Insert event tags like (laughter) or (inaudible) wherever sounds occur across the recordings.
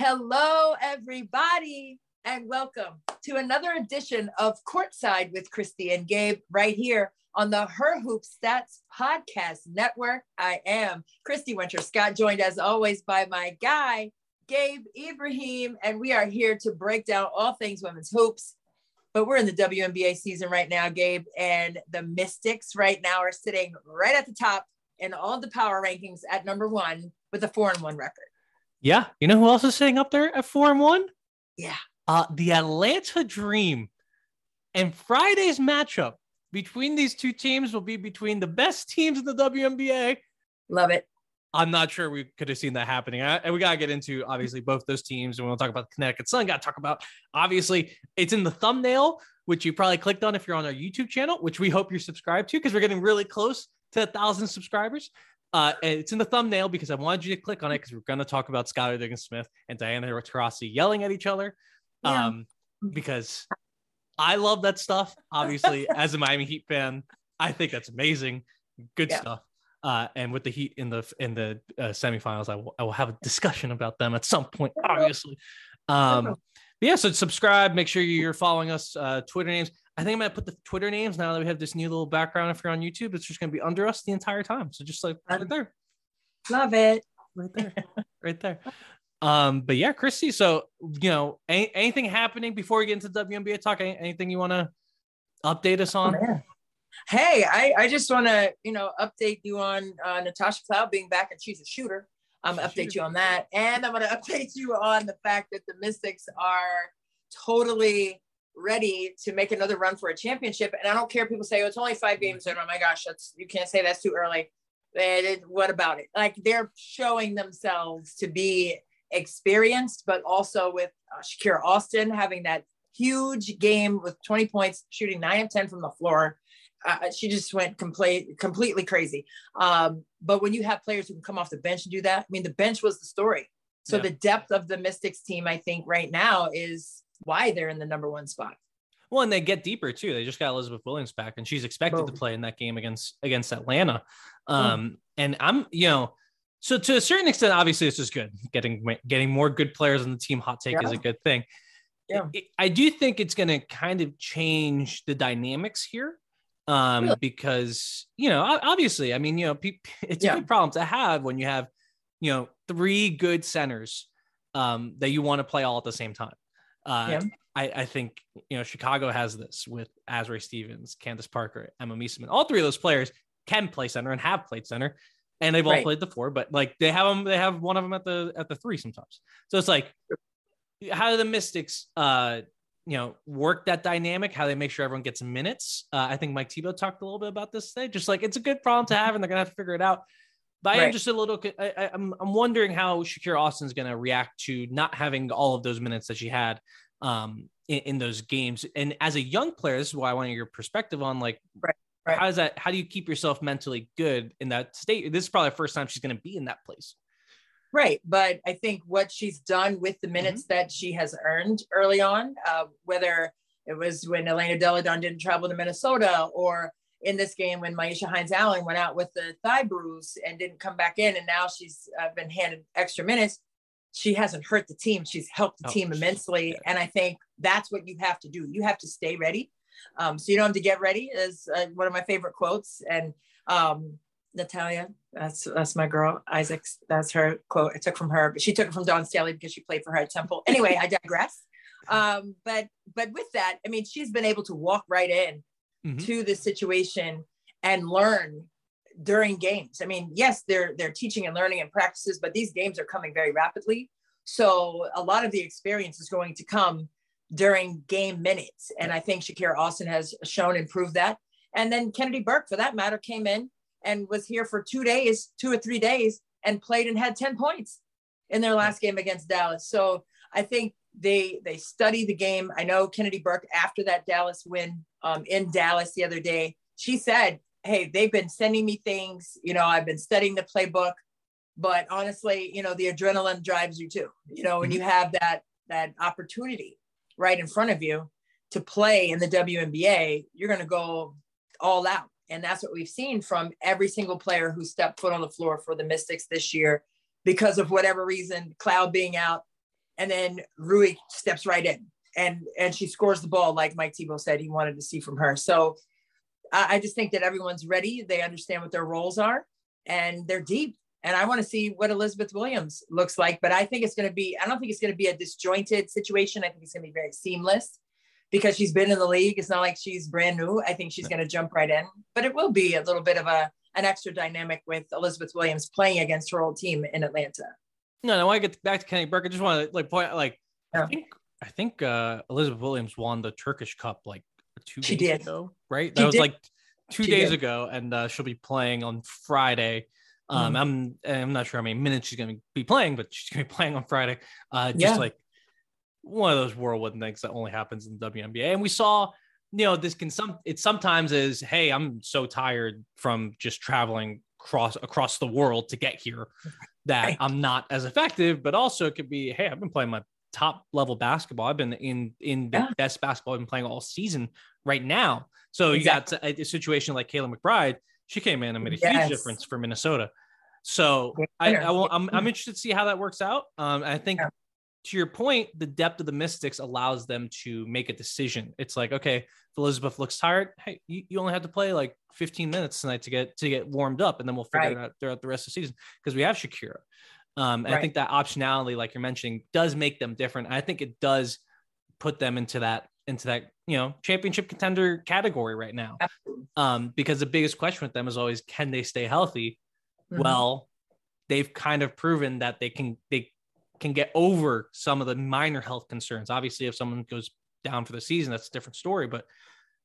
Hello, everybody, and welcome to another edition of Courtside with Christy and Gabe right here on the Her Hoop Stats Podcast Network. I am Christy Winters-Scott, joined as always by my guy, Gabe Ibrahim, and we are here to break down all things women's hoops. But we're in the WNBA season right now, Gabe, and the Mystics right now are sitting right at the top in all the power rankings at number one with a four and one record. Yeah. You know who else is sitting up there at four and one? Yeah. Uh, the Atlanta Dream. And Friday's matchup between these two teams will be between the best teams in the WNBA. Love it. I'm not sure we could have seen that happening. I, and we got to get into obviously both those teams. And we'll talk about the Connecticut Sun. Got to talk about obviously it's in the thumbnail, which you probably clicked on if you're on our YouTube channel, which we hope you're subscribed to because we're getting really close to a thousand subscribers. Uh, and it's in the thumbnail because I wanted you to click on it because we're going to talk about Skylar Diggins-Smith and Diana Taurasi yelling at each other. Yeah. Um, because I love that stuff. Obviously, (laughs) as a Miami Heat fan, I think that's amazing. Good Yeah. stuff. Uh, and with the Heat in the in the uh, semifinals, I will, I will have a discussion about them at some point. Obviously, um, but yeah. So subscribe. Make sure you're following us. Uh, Twitter names. I think I'm gonna put the Twitter names now that we have this new little background. If you're on YouTube, it's just gonna be under us the entire time. So just like right there, Love it. right there, (laughs) right there. Um, but yeah, Christy. So you know, any, anything happening before we get into WNBA talk? Any, anything you want to update us on? Hey, I, I just want to, you know, update you on uh, Natasha Cloud being back and she's a shooter. I'm gonna update you on that. And I'm going (laughs) to update you on the fact that the Mystics are totally ready to make another run for a championship. And I don't care if people say, oh, it's only five games. And oh my gosh, that's, you can't say that's too early. It- what about it? Like they're showing themselves to be experienced, but also with uh, Shakira Austin having that huge game with 20 points, shooting nine of 10 from the floor. Uh, she just went complete, completely crazy. Um, but when you have players who can come off the bench and do that, I mean, the bench was the story. So Yeah. the depth of the Mystics team, I think, right now is why they're in the number one spot. Well, and they get deeper too. They just got Elizabeth Williams back, and she's expected to play in that game against against Atlanta. Um, and I'm, you know, so to a certain extent, obviously, this is good. Getting getting more good players on the team. Hot take is a good thing. Yeah. I- I do think it's going to kind of change the dynamics here. Um, Really? because you know, obviously, I mean, you know, pe- (laughs) it's Yeah. a good problem to have when you have, you know, three good centers um, that you want to play all at the same time. Uh, Yeah. I, I think you know Chicago has this with Azurá Stevens, Candace Parker, Emma Meesseman. All three of those players can play center and have played center, and they've all Right. played the four. But like they have them, they have one of them at the at the three sometimes. So it's like, how do the Mystics, uh, you know work that dynamic, how they make sure everyone gets minutes. Uh, I think Mike Thibault talked a little bit about this today. Just like it's a good problem to have, and they're gonna have to figure it out. But I am just a little. I, I- I'm I'm wondering how Shakira Austin's going to react to not having all of those minutes that she had um, in, in those games. And as a young player, this is why I want your perspective on like, Right, right. how does that? How do you keep yourself mentally good in that state? This is probably the first time she's going to be in that place. Right. But I think what she's done with the minutes that she has earned early on, uh, whether it was when Elena Delle Donne didn't travel to Minnesota or in this game when Myisha Hines-Allen went out with the thigh bruise and didn't come back in, and now she's uh, been handed extra minutes. She hasn't hurt the team. She's helped the Oh, team immensely. yeah. And I think that's what you have to do. You have to stay ready. Um, so you don't have to get ready is uh, one of my favorite quotes. And um, Natalia, that's that's my girl. Isaacs, that's her quote. I took from her, but she took it from Dawn Staley because she played for her at Temple. Anyway, I digress. (laughs) Um, but but with that, I mean, she's been able to walk right in Mhm. to the situation and learn during games. I mean, yes, they're they're teaching and learning and practices, but these games are coming very rapidly. So a lot of the experience is going to come during game minutes. And I think Shakira Austin has shown and proved that. And then Kennedy Burke, for that matter, came in and was here for two days, two or three days, and played and had 10 points in their last game against Dallas. So I think they they study the game. I know Kennedy Burke after that Dallas win um, in Dallas the other day, she said, "Hey, they've been sending me things. You know, I've been studying the playbook, but honestly, you know, the adrenaline drives you too. You know, when you have that that opportunity right in front of you to play in the WNBA, you're going to go all out. And that's what we've seen from every single player who stepped foot on the floor for the Mystics this year because of whatever reason, Cloud being out. And then Rui steps right in and and she scores the ball like Mike Thibault said he wanted to see from her. So I, I just think that everyone's ready. They understand what their roles are and they're deep. And I want to see what Elizabeth Williams looks like. But I think it's going to be, I don't think it's going to be a disjointed situation. I think it's going to be very seamless because she's been in the league. It's not like she's brand new. I think she's going to jump right in, but it will be a little bit of a an extra dynamic with Elizabeth Williams playing against her old team in Atlanta. No, no. I want to get back to Kenny Burke. I just want to like point like I think I think uh, Elizabeth Williams won the Turkish Cup like two She days did. ago, right? She That was did. like two She days did. ago, and uh, she'll be playing on Friday. Um, Mhm. I'm I'm not sure how many minutes she's going to be playing, but she's going to be (laughs) playing on Friday. Uh, just Yeah. like one of those whirlwind things that only happens in the WNBA, and we saw. You know, this can some it sometimes is, hey, I'm so tired from just traveling across across the world to get here (laughs) that Right. I'm not as effective, but also it could be, hey, I've been playing my top level basketball. I've been in in the Yeah. best basketball I've been playing all season right now. So you got a, a situation like Kayla McBride. She came in and made a Yes. huge difference for Minnesota. So I, I will, I'm, I'm interested to see how that works out. Um, I think Yeah. to your point, the depth of the Mystics allows them to make a decision. It's like, okay, if Elizabeth looks tired, hey, you, you only have to play like 15 minutes tonight to get to get warmed up, and then we'll figure it out throughout the rest of the season because we have Shakira. Um, and I think that optionality, like you're mentioning, does make them different. I think it does put them into that into that you know championship contender category right now. Um, because the biggest question with them is always can they stay healthy? Mhm. Well, they've kind of proven that they can they can get over some of the minor health concerns. Obviously, if someone goes down for the season, that's a different story. But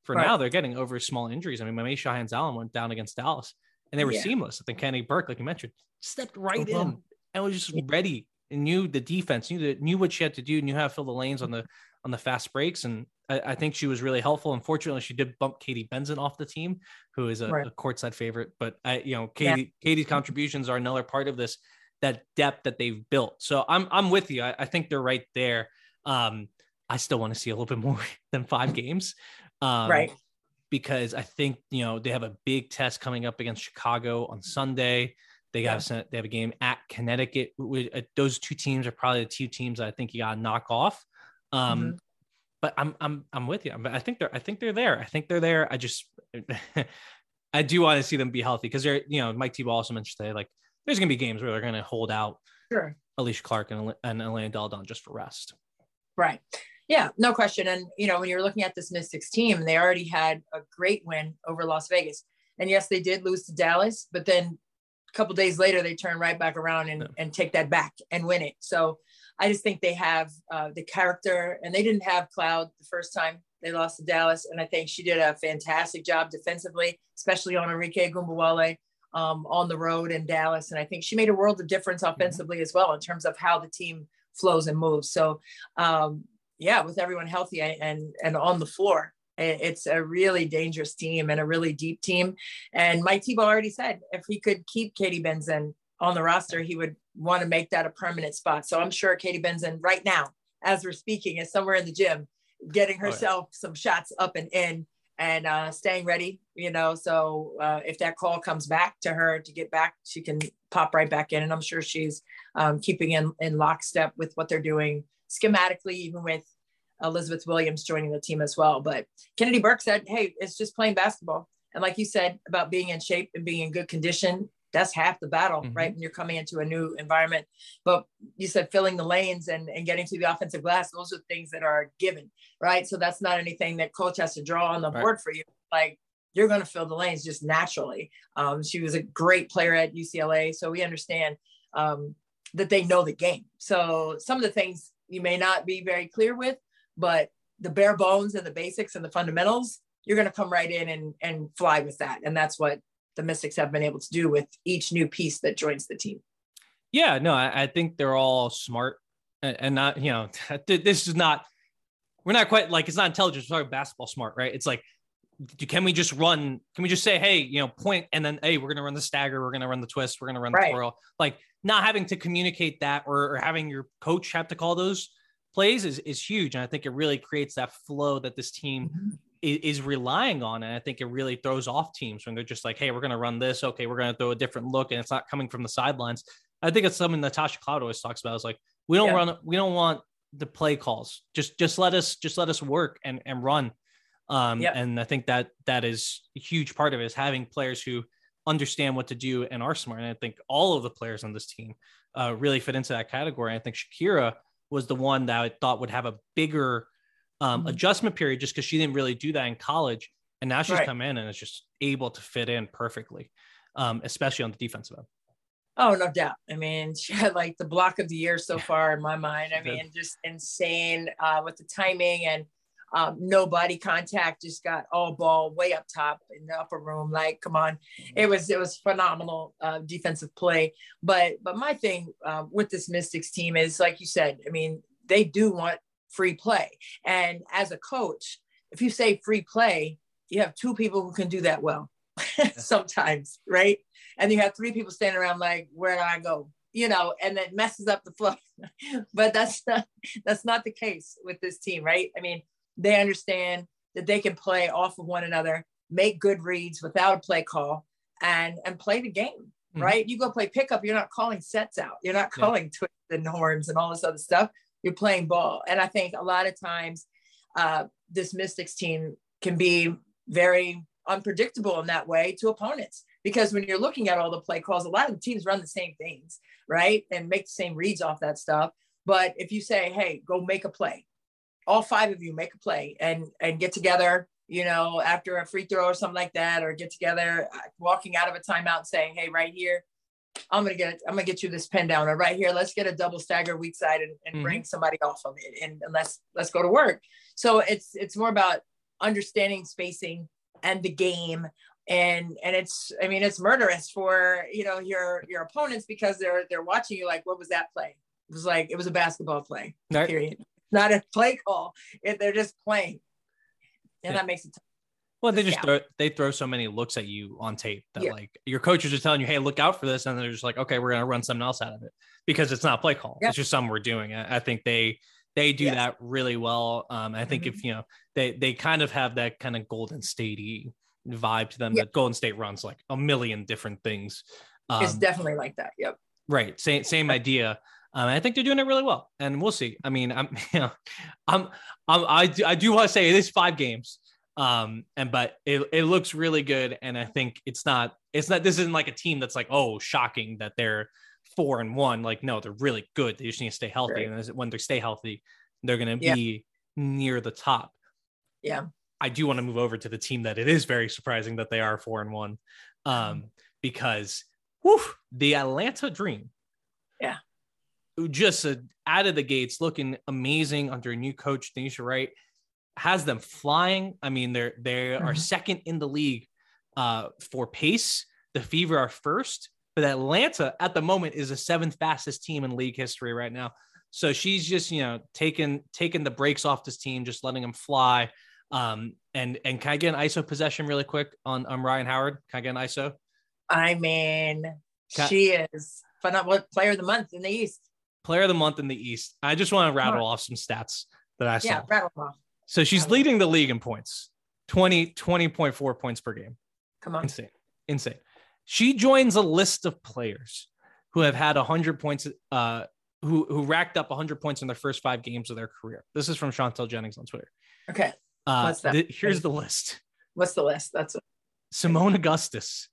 for Right. now, they're getting over small injuries. I mean, Myisha Hines-Allen went down against Dallas, and they were Yeah. seamless. I think Kenny Burke, like you mentioned, stepped right Mhm. in and was just ready and knew the defense, knew the, knew what she had to do, knew how to fill the lanes on the on the fast breaks. And I, I think she was really helpful. Unfortunately, she did bump Katie Benzan off the team, who is a, Right. a courtside favorite. But I, you know, Yeah. Katie Katie's contributions are another part of this that depth that they've built. So I'm I'm with you. I, I think they're right there. Um, I still want to see a little bit more (laughs) than five games. Um, right. because I think you know they have a big test coming up against Chicago on Sunday. They got they have a game at Connecticut. Uh, Those two teams are probably the two teams that I think you got to knock off. Um, Mhm. But I'm I'm I'm with you. I'm- think they're I think they're there. I think they're there. I just (laughs) I do want to see them be healthy because they're you know Mike Thibault also mentioned today like there's gonna be games where they're gonna hold out Sure. Alicia Clark and, and Elaine Delle Donne just for rest. Right. Yeah, no question. And you know, when you're looking at this Mystics team, they already had a great win over Las Vegas. And yes, they did lose to Dallas, but then couple days later they turn right back around and, and take that back and win it. So I just think they have uh, the character, and they didn't have Cloud the first time they lost to Dallas, and I think she did a fantastic job defensively, especially on Arike Ogunbowale um, on the road in Dallas, and I think she made a world of difference mm-hmm. offensively as well in terms of how the team flows and moves. So, um, yeah, with everyone healthy and and on the floor, it's a really dangerous team and a really deep team. And Mike Thibault already said if he could keep Katie Benzan on the roster, he would want to make that a permanent spot. So I'm sure Katie Benzan right now, as we're speaking, is somewhere in the gym getting herself oh, yeah. some shots up and in and uh, staying ready, you know. So uh, if that call comes back to her to get back, she can pop right back in. And I'm sure she's um, keeping in, in lockstep with what they're doing schematically, even with Elizabeth Williams joining the team as well. But Kennedy Burke said, hey, it's just playing basketball. And like you said about being in shape and being in good condition, that's half the battle, mm-hmm. right? When you're coming into a new environment. But you said filling the lanes and, and getting to the offensive glass, those are things that are given, right? So that's not anything that coach has to draw on the right. board for you. Like you're going to fill the lanes just naturally. Um, she was a great player at UCLA. So we understand um, that they know the game. So some of the things you may not be very clear with, but the bare bones and the basics and the fundamentals, you're going to come right in and, and fly with that. And that's what the Mystics have been able to do with each new piece that joins the team. Yeah, no, I, I think they're all smart and, and, not, you know, (laughs) this is not, we're not quite like, it's not intelligent. We're talking basketball smart, right? It's like, can we just run? Can we just say, hey, you know, point and then, hey, we're going to run the stagger, we're going to run the twist, we're going to run right. the twirl. Like not having to communicate that or, or having your coach have to call those plays is, is huge. And I think it really creates that flow that this team mm-hmm. is, is, relying on. And I think it really throws off teams when they're just like, hey, we're going to run this. Okay, we're going to throw a different look. And it's not coming from the sidelines. I think it's something Natasha Cloud always talks about. Is like, we don't yeah. run, we don't want the play calls. Just, just let us, just let us work and, and run. Um, yeah. And I think that that is a huge part of it is having players who understand what to do and are smart. And I think all of the players on this team uh, really fit into that category. I think Shakira was the one that I thought would have a bigger um, mm-hmm. adjustment period just because she didn't really do that in college. And now she's right. come in and is just able to fit in perfectly, um, especially on the defensive end. Oh, no doubt. I mean, (laughs) she had like the block of the year so far in my mind. I mean, just insane uh, with the timing and um, no body contact, just got all ball way up top in the upper room. Like, come on, it was it was phenomenal uh, defensive play. But but my thing uh, with this Mystics team is like you said. I mean, they do want free play, and as a coach, if you say free play, you have two people who can do that well. (laughs) sometimes, right? And you have three people standing around like, where do I go? You know, and it messes up the flow. (laughs) but that's not that's not the case with this team, right? I mean, they understand that they can play off of one another, make good reads without a play call, and and play the game. Mm-hmm. Right? You go play pickup, you're not calling sets out. You're not calling yeah. twists and horns and all this other stuff. You're playing ball. And I think a lot of times uh, this Mystics team can be very unpredictable in that way to opponents because when you're looking at all the play calls, a lot of the teams run the same things, right? And make the same reads off that stuff. But if you say, hey, go make a play, all five of you make a play and and get together you know after a free throw or something like that or get together uh, walking out of a timeout saying hey right here i'm gonna get i'm gonna get you this pen down or right here let's get a double stagger weak side and, and mm-hmm. bring somebody off of it and, and let's let's go to work. So it's it's more about understanding spacing and the game and and it's i mean it's murderous for you know your your opponents because they're they're watching you like what was that play? It was like it was a basketball play period (laughs) not a play call. If they're just playing, and yeah. that makes it. Tough. Well, they just throw, they throw so many looks at you on tape that yeah. like your coaches are telling you, "Hey, look out for this," and they're just like, "Okay, we're gonna run something else out of it because it's not play call. It's just something we're doing." I, I think they they do that really well. Um, I think mm-hmm. if you know they they kind of have that kind of Golden State vibe to them. That Golden State runs like a million different things. Um, it's definitely like that. Yep. Right. Same same idea. Um, I think they're doing it really well, and we'll see. I mean, I'm, (laughs) you know, I'm, I'm I do, I do want to say it is five games, um, and but it, it looks really good, and I think it's not, it's not. This isn't like a team that's like, oh, shocking that they're four and one. Like, no, they're really good. They just need to stay healthy, right. and when they stay healthy, they're going to yeah. be near the top. Yeah, I do want to move over to the team that it is very surprising that they are four and one, um, because whew, the Atlanta Dream. Yeah just out of the gates looking amazing under a new coach, Tanisha Wright has them flying. I mean, they're they Mhm. are second in the league uh, for pace. The Fever are first, but Atlanta at the moment is the seventh fastest team in league history right now. So she's just you know taking taking the brakes off this team, just letting them fly. Um, and and can I get an ISO possession really quick on on Rhyne Howard? Can I get an ISO? I mean, Ca- she is phenomenal player of the month in the East. Player of the month in the East. I just want to rattle off some stats that I saw. Yeah, rattle off. So she's leading the league in points 20, 20.4 points per game. Come on. Insane. Insane. She joins a list of players who have had 100 points, uh, who, who racked up 100 points in their first five games of their career. This is from Chantel Jennings on Twitter. Okay. Uh, What's that? th- here's the list What's the list? That's Seimone Augustus,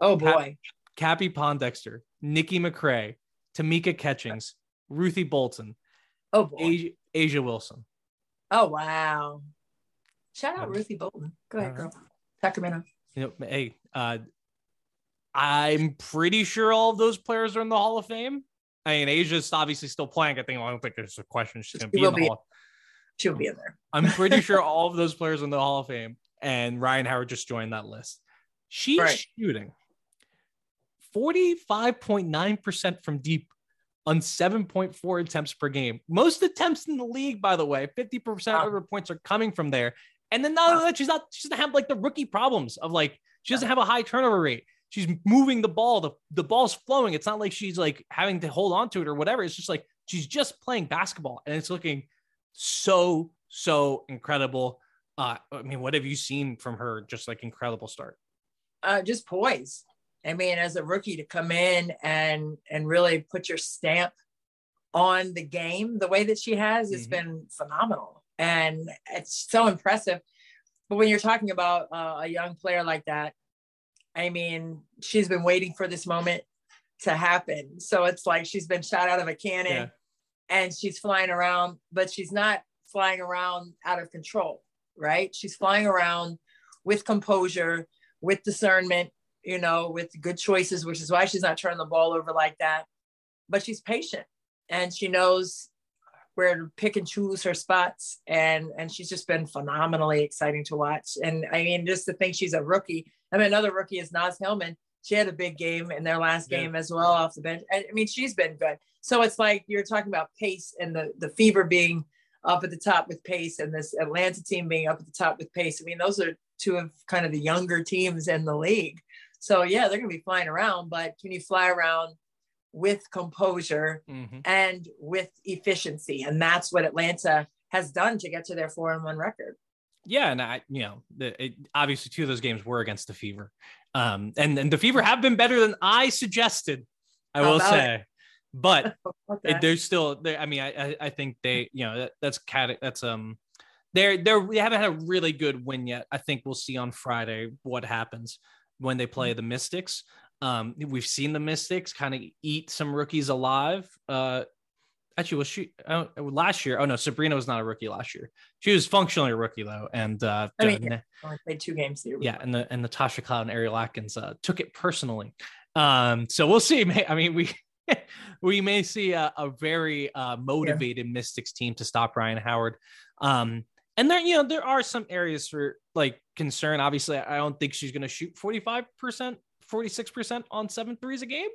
oh boy. Cappie Pondexter, Nikki McCray, Tamika Catchings, Ruthie Bolton, Oh boy. A'ja, A'ja Wilson. Oh wow. Shout out Um, Ruthie Bolton. Go ahead, girl. Sacramento. You know, hey, uh, I'm pretty sure all of those players are in the Hall of Fame. I mean, A'ja's obviously still playing. I think I don't think there's a question she's going to She be in the be. Hall. She'll be in there. I'm pretty sure (laughs) all of those players are in the Hall of Fame, and Rhyne Howard just joined that list. She's Right. shooting 45.9% from deep on 7.4 attempts per game. Most attempts in the league, by the way, 50% Wow. of her points are coming from there. And then not only that, she's not, she doesn't have like the rookie problems of like, she doesn't have a high turnover rate. She's moving the ball. The, the ball's flowing. It's not like she's like having to hold on to it or whatever. It's just like she's just playing basketball and it's looking so, so incredible. Uh, I mean, what have you seen from her? Just like incredible start. Uh, just poise. I mean, as a rookie to come in and and really put your stamp on the game the way that she has, it's Mhm. been phenomenal. And it's so impressive. But when you're talking about uh, a young player like that, I mean, she's been waiting for this moment to happen. So it's like she's been shot out of a cannon Yeah. and she's flying around, but she's not flying around out of control, right? She's flying around with composure, with discernment, you know, with good choices, which is why she's not turning the ball over like that. But she's patient and she knows where to pick and choose her spots. And and she's just been phenomenally exciting to watch. And I mean, just to think she's a rookie. I mean, another rookie is Naz Hillmon. She had a big game in their last Yeah. game as well off the bench. I I mean, she's been good. So it's like you're talking about pace and the the fever being up at the top with pace and this Atlanta team being up at the top with pace. I mean, those are two of kind of the younger teams in the league. So yeah, they're gonna be flying around, but can you fly around with composure Mhm. and with efficiency? And that's what Atlanta has done to get to their four and one record. Yeah, and I, you know, the, it, obviously two of those games were against the Fever, um, and and the Fever have been better than I suggested. I How will say, but (laughs) Okay. it, they're still. I mean, I I- I think they, you know, that, that's cat. That's um, they're they're they haven't had a really good win yet. I think we'll see on Friday what happens when they play the Mystics. Um, we've seen the Mystics kind of eat some rookies alive. Uh, actually, was she uh, last year? Oh no, Sabrina was not a rookie last year. She was functionally a rookie though, and uh, I mean, uh, Only played two games here. yeah, and the and Natasha Cloud and Ariel Atkins uh, took it personally. Um, so we'll see. (laughs) I mean, we (laughs) we may see a, a very uh, motivated Mystics team to stop Rhyne Howard. Um, and there, you know, there are some areas for like concern. Obviously, I don't think she's going to shoot forty five percent, forty six percent on seven threes a game.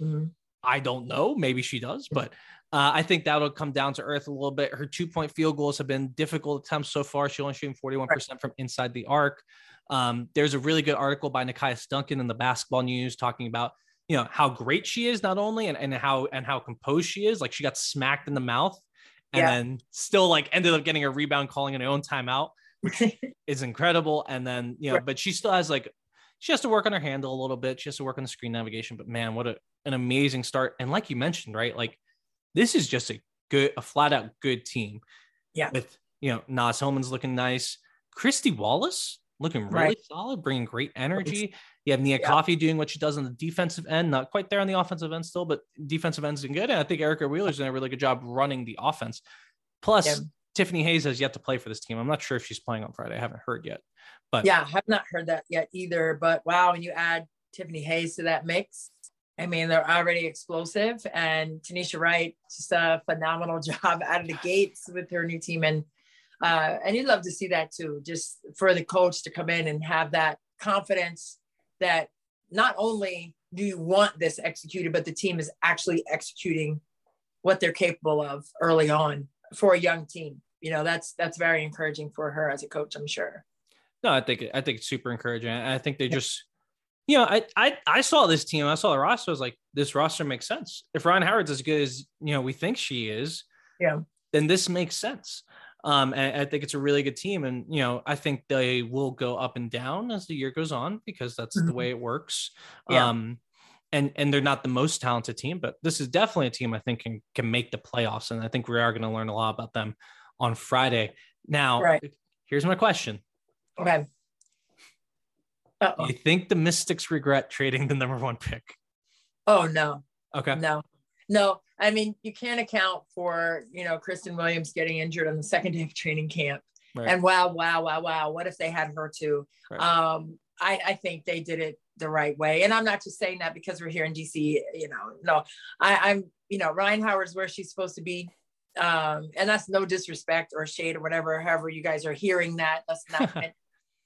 Mhm. I don't know. Maybe she does, but uh, I think that'll come down to earth a little bit. Her two point field goals have been difficult attempts so far. She only shooting 41% from inside the arc. Um, there's a really good article by Nekias Duncan in the basketball news talking about, you know, how great she is not only and, and how and how composed she is. Like she got smacked in the mouth and Yeah. then still like ended up getting a rebound calling an own timeout which (laughs) is incredible. And then, you know, Right. but she still has like, she has to work on her handle a little bit. She has to work on the screen navigation. But man, what a, an amazing start. And like you mentioned, right? Like this is just a good, a flat out good team. Yeah. With, you know, Naz Hillmon's looking nice. Kristy Wallace looking really Right. solid, bringing great energy. You have Nia Yeah. Coffey doing what she does on the defensive end, not quite there on the offensive end still, but defensive end's been good. And I think Erica Wheeler's doing a really good job running the offense. Plus, Yeah. Tiffany Hayes has yet to play for this team. I'm not sure if she's playing on Friday. I haven't heard yet. But yeah, I have not heard that yet either. But wow, when you add Tiffany Hayes to that mix, I mean, they're already explosive, and Tanisha Wright just a phenomenal (laughs) job out of the gates with her new team, and uh, and you'd love to see that too, just for the coach to come in and have that confidence that not only do you want this executed, but the team is actually executing what they're capable of early on for a young team. You know, that's that's very encouraging for her as a coach, I'm sure. No, I think I think it's super encouraging. I think they just, you know, I I I saw this team. I saw the roster. I was like, this roster makes sense. If Rhyne Howard's as good as you know we think she is, yeah, then this makes sense. Um, and I think it's a really good team, and you know, I think they will go up and down as the year goes on because that's mm-hmm. the way it works. Yeah. Um, and and they're not the most talented team, but this is definitely a team I think can can make the playoffs, and I think we are going to learn a lot about them on Friday. Now, right. here's my question. Okay. Uh-oh. You think the Mystics regret trading the number one pick? Oh no. Okay. No, no. I mean, you can't account for, you know, Kristen Williams getting injured on the second day of training camp. Right. And wow, wow, wow, wow. What if they had her too? Right. Um, I, I think they did it the right way. And I'm not just saying that because we're here in DC, you know, no, I, I'm, you know, Rhyne Howard's where she's supposed to be. Um, and that's no disrespect or shade or whatever, however you guys are hearing that. That's not (laughs)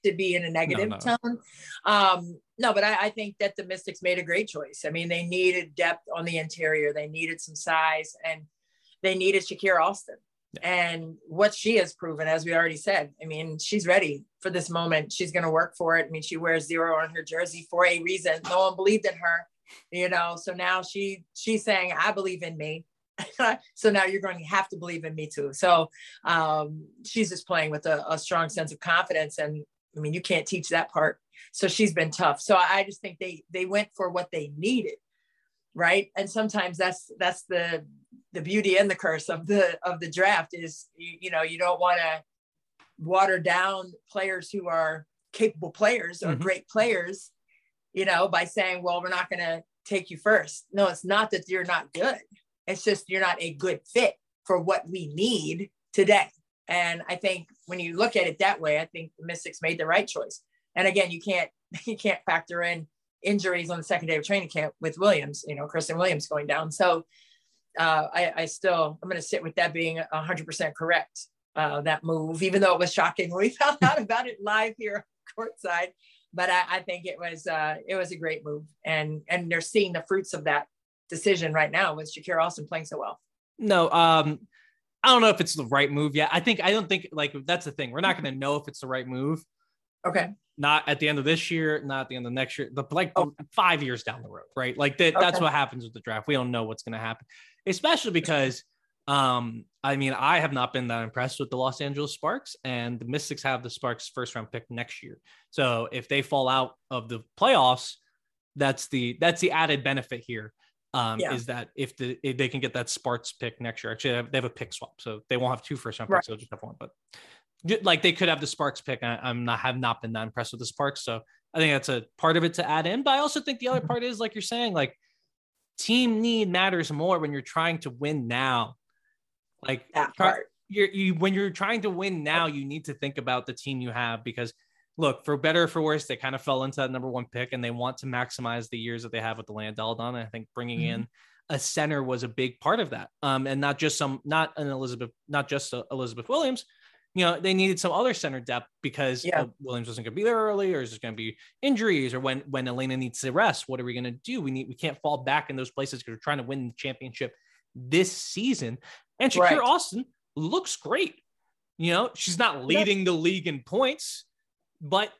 to be in a negative no, no. tone. Um, no, but I, I, think that the Mystics made a great choice. I mean, they needed depth on the interior, they needed some size, and they needed Shakira Austin. And what she has proven, as we already said, I mean, she's ready for this moment. She's going to work for it. I mean, she wears zero on her jersey for a reason. No one believed in her, you know. So now she she's saying, "I believe in me." (laughs) so now you're going to have to believe in me too. So um, she's just playing with a, a strong sense of confidence, and I mean, you can't teach that part. So she's been tough. So I just think they they went for what they needed, right? And sometimes that's that's the the beauty and the curse of the of the draft is you, you know you don't want to water down players who are capable players or mm-hmm. great players, you know, by saying, well, we're not going to take you first. No, it's not that you're not good. It's just you're not a good fit for what we need today. And I think when you look at it that way, I think the Mystics made the right choice. And again, you can't (laughs) you can't factor in injuries on the second day of training camp with Williams, you know, Kristen Williams going down. So uh, I, I still I'm going to sit with that being 100% correct. Uh, that move, even though it was shocking we (laughs) found out about it live here on (laughs) courtside. But I, I think it was uh, it was a great move, and and they're seeing the fruits of that decision right now with Shakira Austin playing so well. No, um, I don't know if it's the right move yet. I think I don't think like that's the thing. We're not going to know if it's the right move. Okay. Not at the end of this year, not at the end of next year, but like oh. five years down the road, right? Like that, okay. that's what happens with the draft. We don't know what's going to happen, especially because, um, I mean, I have not been that impressed with the Los Angeles Sparks, and the Mystics have the Sparks first round pick next year. So if they fall out of the playoffs, that's the that's the added benefit here um, yeah. is that if, the, if they can get that Sparks pick next year, actually they have, they have a pick swap, so they won't have two first round picks; right. they'll just have one. But like they could have the Sparks pick. I, am not have not been that impressed with the Sparks, so I think that's a part of it to add in. But I also think the other mm-hmm. part is like you're saying, like team need matters more when you're trying to win now. Like that part. You're, you when you're trying to win now, you need to think about the team you have because look, for better or for worse, they kind of fell into that number one pick and they want to maximize the years that they have with Delle Donne. I think bringing mm-hmm. in a center was a big part of that. Um, and not just some, not an Elizabeth, not just a Elizabeth Williams. You know, they needed some other center depth because yeah. uh, Williams wasn't going to be there early, or is there going to be injuries, or when when Elena needs to rest, what are we going to do? We need we can't fall back in those places because we're trying to win the championship this season. And Shakira right. Austin looks great. You know, she's not leading the league in points, but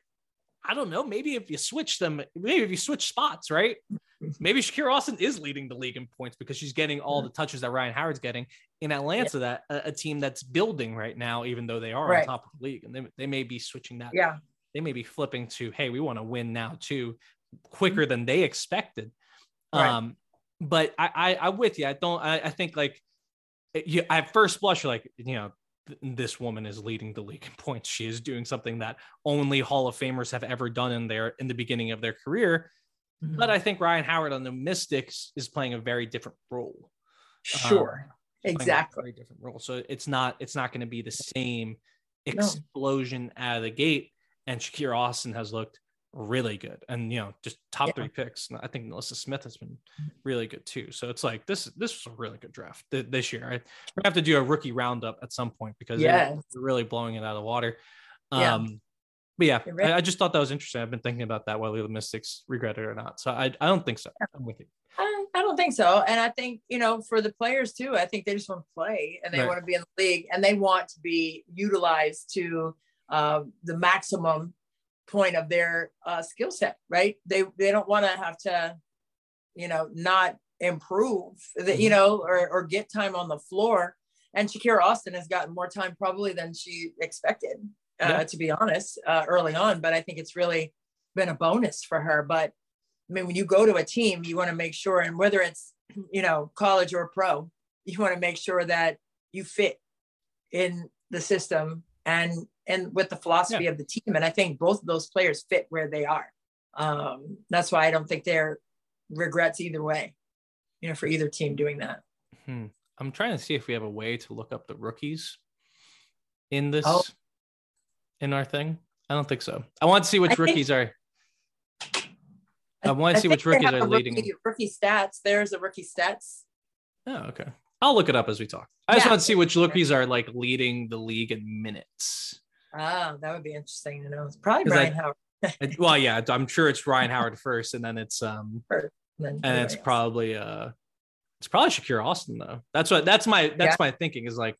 I don't know. Maybe if you switch them, maybe if you switch spots, right? (laughs) Maybe Shakira Austin is leading the league in points because she's getting all the touches that Rhyne Howard's getting in Atlanta. Yeah. That a, a, team that's building right now, even though they are right. on top of the league, and they, they may be switching that. Yeah, they may be flipping to, hey, we want to win now too, quicker mm-hmm. than they expected. Right. Um, but I, I, I'm with you. I don't. I, I think like you at first blush, you're like, you know, this woman is leading the league in (laughs) points. She is doing something that only Hall of Famers have ever done in their in the beginning of their career. Mm-hmm. But I think Rhyne Howard on the Mystics is playing a very different role. Sure. Um, exactly. very different role. So it's not it's not going to be the same explosion no. out of the gate. And Shakira Austin has looked really good, and you know, just top Yeah. three picks. I think NaLyssa Smith has been really good too. So it's like this this was a really good draft th- this year. I, we're gonna have to do a rookie roundup at some point because they're- they're really blowing it out of the water. Yeah. Um, but yeah. I, I just thought that was interesting. I've been thinking about that whether the Mystics regret it or not. So I, I don't think so. I'm with you. I, I don't think so. And I think, you know, for the players too, I think they just want to play and they Right. want to be in the league and they want to be utilized to uh, the maximum point of their uh, skill set, right? They they don't want to have to, you know, not improve, that you Mhm. know, or, or get time on the floor. And Shakira Austin has gotten more time probably than she expected, uh, Yeah. to be honest, uh, early on. But I think it's really been a bonus for her. But I mean, when you go to a team, you want to make sure, and whether it's, (clears throat) you know, college or pro, you want to make sure that you fit in the system and and with the philosophy of the team. And I think both of those players fit where they are. Um, that's why I don't think they're regrets either way, you know, for either team doing that. Hmm. I'm trying to see if we have a way to look up the rookies in this Oh. in our thing. I don't think so. I want to see which I think- rookies are. I wanna see which rookies are leading. Rookie, rookie stats. There's a rookie stats. Oh, okay. I'll look it up as we talk. I just want to see which rookies are like leading the league in minutes. Ah, that would be interesting to know. It's probably 'Cause I- Howard. Well, yeah, I'm sure it's Rhyne Howard first, and then it's um, (laughs) and then and it's else. probably uh, it's probably Shakira Austin though. That's what that's my that's Yeah. my thinking is like,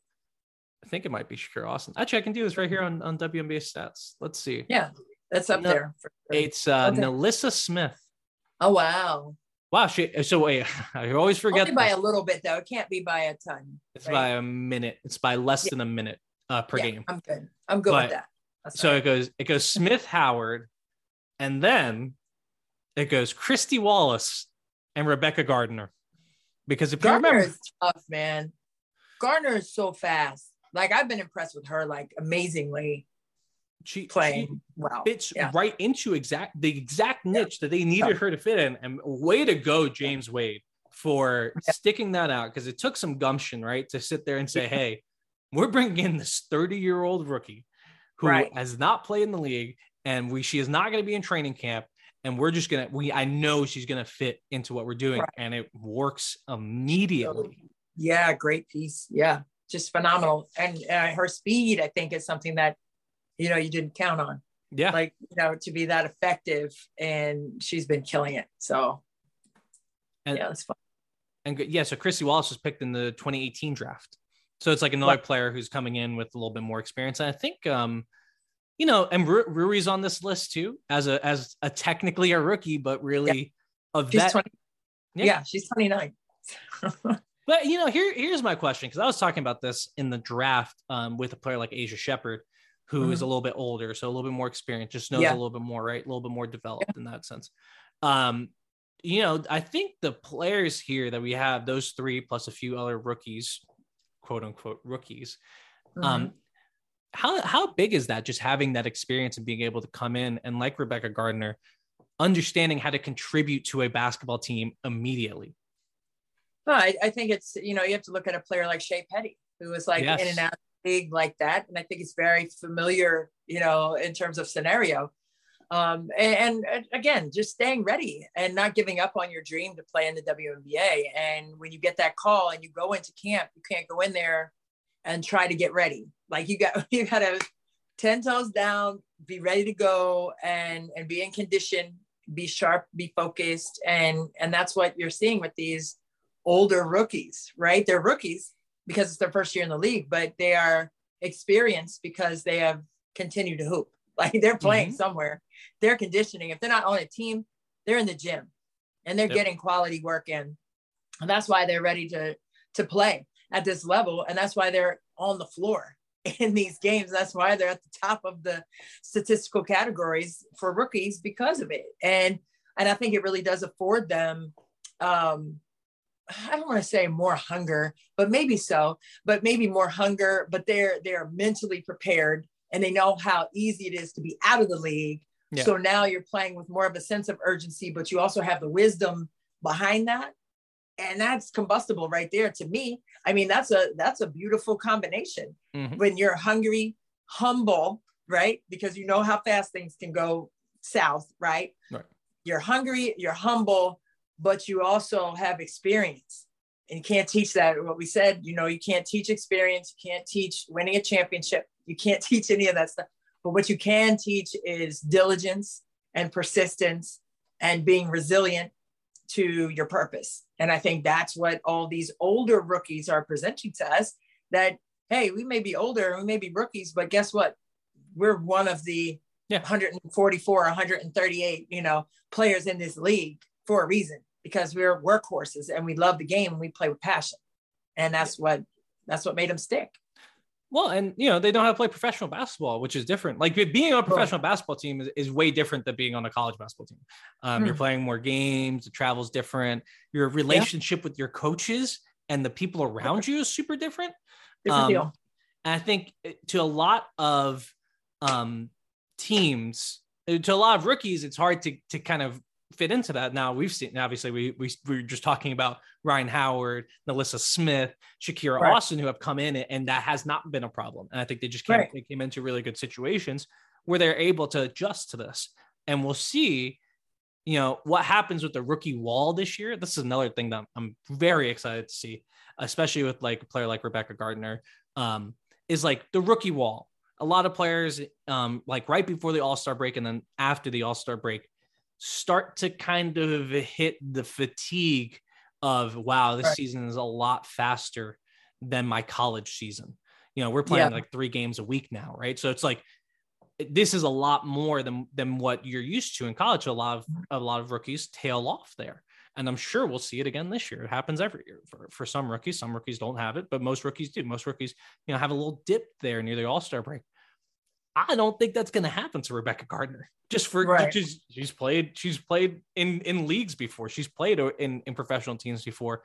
I think it might be Shakira Austin. Actually, I can do this right here on on WNBA stats. Let's see. yeah, that's up No, there. for sure. It's uh, Okay. NaLyssa Smith. Oh wow. Wow, she. So wait, (laughs) I always forget. Only by this. a little bit though. It can't be by a ton. It's right? by a minute. It's by less Yeah. than a minute uh, per Yeah, game. I'm good. I'm good But- with that. That's So fine. it goes it goes Smith Howard, and then it goes Kristy Wallace and Rebekah Gardner. Because if you Gardner remember, is tough, man. Gardner is so fast. Like I've been impressed with her, like amazingly she, she playing well. fits Yeah. right into exact the exact niche that they needed her to fit in. And way to go, James Wade, for Yeah. sticking that out because it took some gumption, right, to sit there and say, (laughs) "Hey, we're bringing in this 30 year old rookie who Right. has not played in the league, and we she is not going to be in training camp." And we're just gonna we I know she's gonna fit into what we're doing, Right. and it works immediately. Yeah, great piece. Yeah, just phenomenal. And uh, her speed, I think, is something that you know you didn't count on. Yeah, Like you know to be that effective, and she's been killing it. So And- yeah, it's fun. and yeah, so Chrissy Wallace was picked in the 2018 draft. So it's like another Right. player who's coming in with a little bit more experience. And I think, um, you know, and Ru- Rui's on this list too, as a as a technically a rookie, but really of She's that. 20. Yeah. Yeah. she's 29. (laughs) But you know, here here's my question because I was talking about this in the draft um, with a player like Asia Shepard, who is a little bit older, so a little bit more experienced, just knows Mm-hmm. Yeah. a little bit more, right? A little bit more developed in that sense. Um, you know, I think the players here that we have, those three plus a few other rookies, quote unquote rookies, Mhm. um, how how big is that? Just having that experience and being able to come in and like Rebekah Gardner, understanding how to contribute to a basketball team immediately. No, I, I think it's you know you have to look at a player like Shey Peddy, who was like Yes. in and out of the league like that, and I think it's very familiar, you know, in terms of scenario. Um, and, and again, just staying ready and not giving up on your dream to play in the WNBA. And when you get that call and you go into camp, you can't go in there and try to get ready. Like you got (laughs) you got to ten toes down, be ready to go, and and be in condition, be sharp, be focused, and and that's what you're seeing with these older rookies, right? They're rookies because it's their first year in the league, but they are experienced because they have continued to hoop. (laughs) Like they're playing somewhere. They're conditioning. If they're not on a team, they're in the gym and they're Yep. getting quality work in. And that's why they're ready to to play at this level. And that's why they're on the floor (laughs) in these games. That's why they're at the top of the statistical categories for rookies because of it. And and I think it really does afford them um I don't want to say more hunger, but maybe so, but maybe more hunger, but they're they're mentally prepared and they know how easy it is to be out of the league. Yeah. So now you're playing with more of a sense of urgency, but you also have the wisdom behind that. And that's combustible right there to me. I mean, that's a that's a beautiful combination Mhm. when you're hungry, humble, right? Because you know how fast things can go South, right? Right. You're hungry, you're humble, but you also have experience. And you can't teach that. What we said, you know, you can't teach experience, you can't teach winning a championship, you can't (laughs) teach any of that stuff. But what you can teach is diligence and persistence and being resilient to your purpose. And I think that's what all these older rookies are presenting to us that, hey, we may be older, we may be rookies, but guess what? We're one of the Yeah. 144, 138, you know, players in this league for a reason because we're workhorses and we love the game and we play with passion. And that's what that's what made them stick. Well, and you know, they don't have to play professional basketball, which is different. Like being on a professional basketball team is, is way different than being on a college basketball team. Um, You're Hmm. playing more games, the travel's different. Your relationship with your coaches and the people around you is super different. Different Um, deal. And I think to a lot of um, teams, uh, to a lot of rookies, it's hard to to kind of fit into that. Now we've seen, obviously, we we, we were just talking about Rhyne Howard, NaLyssa Smith, Shakira Right. Austin, who have come in, and that has not been a problem. And I think they just came, Right. they came into really good situations where they're able to adjust to this. And we'll see, you know, what happens with the rookie wall this year. This is another thing that I'm, very excited to see, especially with like a player like Rebekah Gardner. Um, is like the rookie wall. A lot of players, um, like right before the All Star break and then after the All Star break, start to kind of hit the fatigue of wow, this Right. season is a lot faster than my college season. You know, we're playing Yeah. like three games a week now, right? So it's like this is a lot more than than what you're used to in college. A lot of a lot of rookies tail off there. And I'm sure we'll see it again this year. It happens every year for, for some rookies. Some rookies don't have it, but most rookies do. Most rookies, you know, have a little dip there near the All-Star break. I don't think that's going to happen to Rebekah Gardner. Just for Right. she's she's played she's played in in leagues before. She's played in in professional teams before,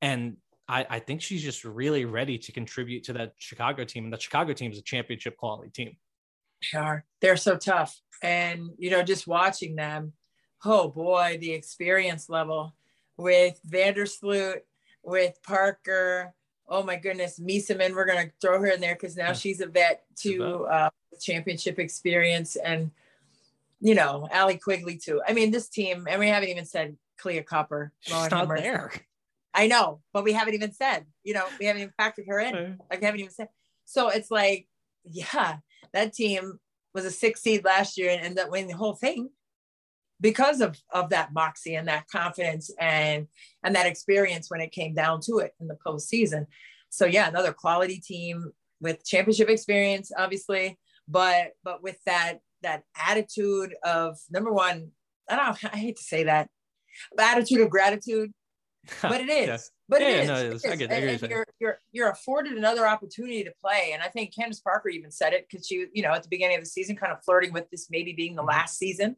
and I I think she's just really ready to contribute to that Chicago team. And the Chicago team is a championship quality team. They are. They're so tough. And, you know, just watching them, oh boy, the experience level with Vandersloot, with Parker. Oh my goodness, Meesseman, we're going to throw her in there because now Yeah. she's a vet to uh, championship experience. And, you know, Allie Quigley too. I mean, this team, and we haven't even said Kahleah Copper. She's Lord not there. I know, but we haven't even said, you know, we haven't even factored her in. Like, we haven't even said. So it's like, yeah, that team was a six seed last year and ended up winning the whole thing because of of that moxie and that confidence and and that experience when it came down to it in the postseason. So yeah, another quality team with championship experience, obviously, but but with that that attitude of number one, I don't I hate to say that, but attitude of gratitude, (laughs) but it is. Yeah. But Yeah, it is. no, it is. I get it. I get what And- you're and you're, you're you're afforded another opportunity to play. And I think Candace Parker even said it because she, you know, at the beginning of the season, kind of flirting with this maybe being the Mhm. last season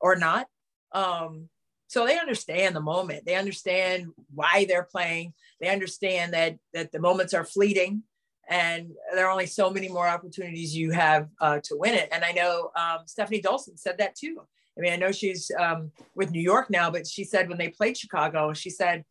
or not. Um, so they understand the moment. They understand why they're playing. They understand that that the moments are fleeting and there are only so many more opportunities you have uh, to win it. And I know um, Stefanie Dolson said that too. I mean, I know she's um, with New York now, but she said when they played Chicago, she said,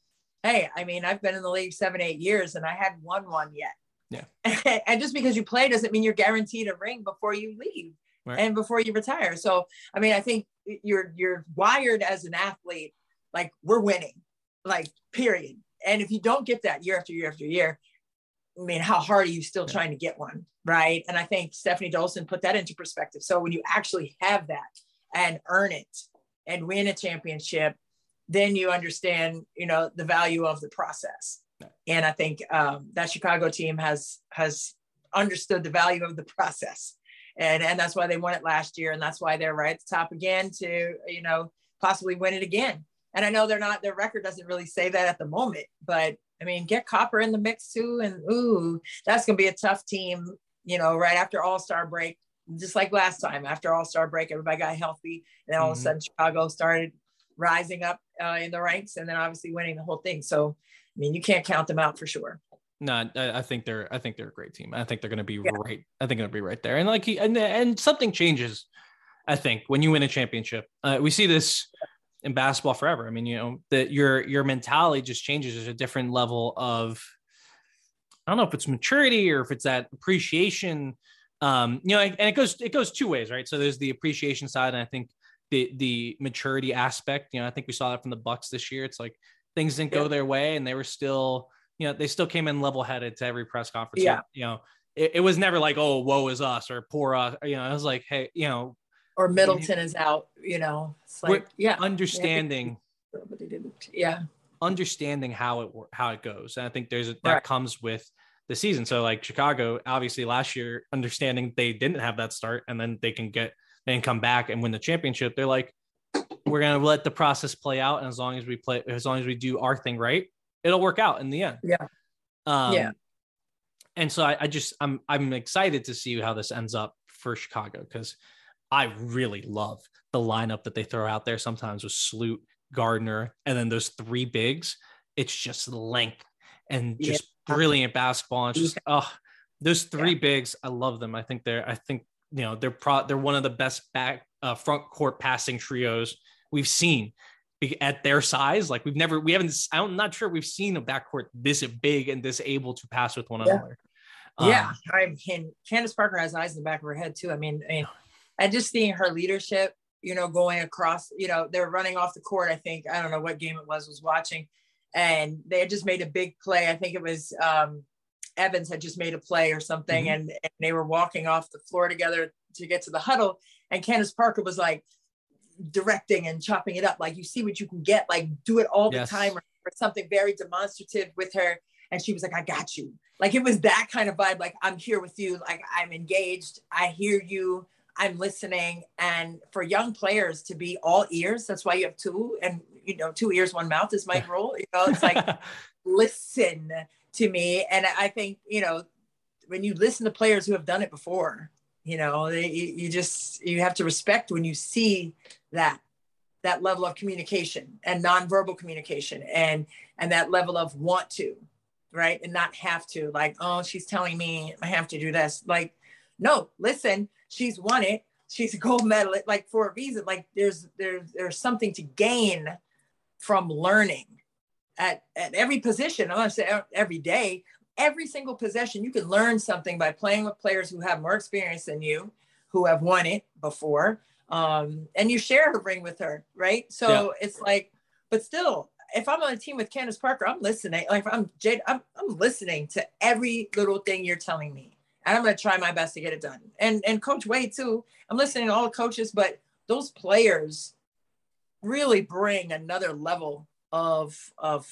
Hey, I mean, I've been in the league seven, eight years and I hadn't won one yet. Yeah. (laughs) and just because you play doesn't mean you're guaranteed a ring before you leave Right. and before you retire. So, I mean, I think you're, you're wired as an athlete, like we're winning, like period. And if you don't get that year after year after year, I mean, how hard are you still Yeah. trying to get one? Right. And I think Stefanie Dolson put that into perspective. So when you actually have that and earn it and win a championship, then you understand, you know, the value of the process. And I think um, that Chicago team has has understood the value of the process. And, and that's why they won it last year. And that's why they're right at the top again to, you know, possibly win it again. And I know they're not, their record doesn't really say that at the moment, but I mean, get Copper in the mix too. And ooh, that's going to be a tough team, you know, right after All Star break, just like last time. After All Star break, everybody got healthy. And then all of Mhm. a sudden, Chicago started rising up uh, in the ranks and then obviously winning the whole thing. So, I mean, you can't count them out for sure. No, I, I think they're I think they're a great team. I think they're going to be Yeah. right. I think they're going to be right there. And like he, and and something changes. I think when you win a championship, uh, we see this in basketball forever. I mean, you know that your your mentality just changes. There's a different level of I don't know if it's maturity or if it's that appreciation Um, you know, and it goes it goes two ways, right? So there's the appreciation side, and I think the the maturity aspect. You know, I think we saw that from the Bucks this year. It's like things didn't Yeah. go their way, and they were still, you know, they still came in level headed to every press conference. Yeah. You know, it, it was never like, oh, woe is us or poor us. You know, it was like, hey, you know, Or Middleton is out. You know, it's like yeah, understanding but they didn't. Yeah, understanding how it how it goes. And I think there's a, that Right. comes with the season. So like Chicago, obviously last year, understanding they didn't have that start, and then they can get and come back and win the championship. They're like, we're gonna let the process play out, and as long as we play, as long as we do our thing right, it'll work out in the end. Yeah. Um, Yeah. And so I, I just I'm I'm excited to see how this ends up for Chicago because I really love the lineup that they throw out there sometimes with Sloot, Gardner, and then those three bigs. It's just length and Yeah. just brilliant basketball. And just oh, those three bigs, I love them. I think they're I think you know they're pro they're one of the best back uh, front court passing trios we've seen at their size. Like we've never we haven't I'm not sure we've seen a backcourt this big and this able to pass with one Yeah. another. yeah. Um, I mean, Candace Parker has eyes in the back of her head too. I mean, I mean, and just seeing her leadership, you know, going across, you know, they're running off the court. I think I don't know what game it was. Was watching, and they had just made a big play. I think it was um, Evans had just made a play or something, Mhm. and, and they were walking off the floor together to get to the huddle. And Candace Parker was like directing and chopping it up, like you see what you can get, like do it all the time, or, or something very demonstrative with her. And she was like, "I got you." Like it was that kind of vibe. Like I'm here with you. Like I'm engaged. I hear you. I'm listening. And for young players to be all ears, that's why you have two, and you know, two ears, one mouth is my (laughs) rule. You know, it's like listen to me. And I think, you know, when you listen to players who have done it before, you know, they, you, just, you have to respect when you see that, that level of communication and nonverbal communication and, and that level of want to, right. And not have to like, oh, she's telling me I have to do this. Like, no, listen, she's won it. She's a gold medalist, like for a reason. Like there's, there's, there's something to gain from learning at, at every position. I'm gonna say uh, every day, every single possession, you can learn something by playing with players who have more experience than you, who have won it before. Um, and you share a ring with her, right? So it's like, but still, if I'm on a team with Candace Parker, I'm listening. Like I'm Jade, I'm, I'm listening to every little thing you're telling me. And I'm gonna try my best to get it done. And and Coach Wade too. I'm listening to all the coaches, but those players really bring another level of of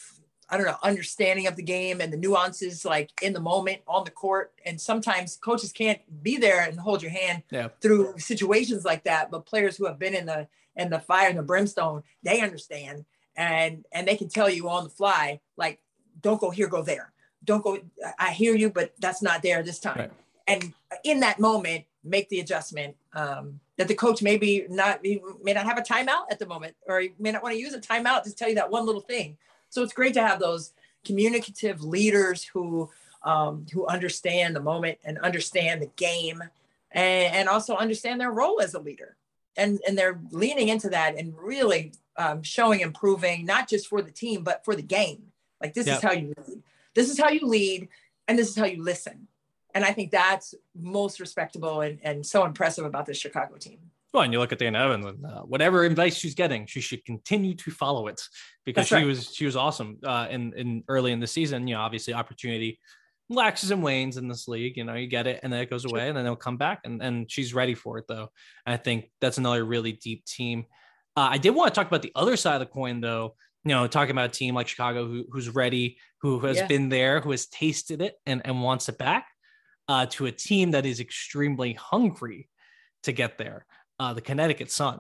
I don't know understanding of the game and the nuances like in the moment on the court. And sometimes coaches can't be there and hold your hand Yeah. through situations like that. But players who have been in the in the fire and the brimstone, they understand and and they can tell you on the fly like don't go here, go there. Don't go. I hear you, but that's not there this time. Right. And in that moment, make the adjustment um, that the coach maybe not he may not have a timeout at the moment, or he may not want to use a timeout to tell you that one little thing. So it's great to have those communicative leaders who um, who understand the moment and understand the game, and, and also understand their role as a leader. And and they're leaning into that and really um, showing improving not just for the team but for the game. Like this Yep. is how you lead. This is how you lead, and this is how you listen. And I think that's most respectable and, and so impressive about this Chicago team. Well, and you look at Dana Evans, and uh, whatever advice she's getting, she should continue to follow it because she was she was awesome uh, in in early in the season. You know, obviously opportunity waxes and wanes in this league. You know, you get it, and then it goes away, and then it'll come back, and and she's ready for it though. I think that's another really deep team. Uh, I did want to talk about the other side of the coin though. You know, talking about a team like Chicago who, who's ready, who has Yeah. been there, who has tasted it, and and wants it back. Uh, to a team that is extremely hungry to get there uh, the Connecticut Sun,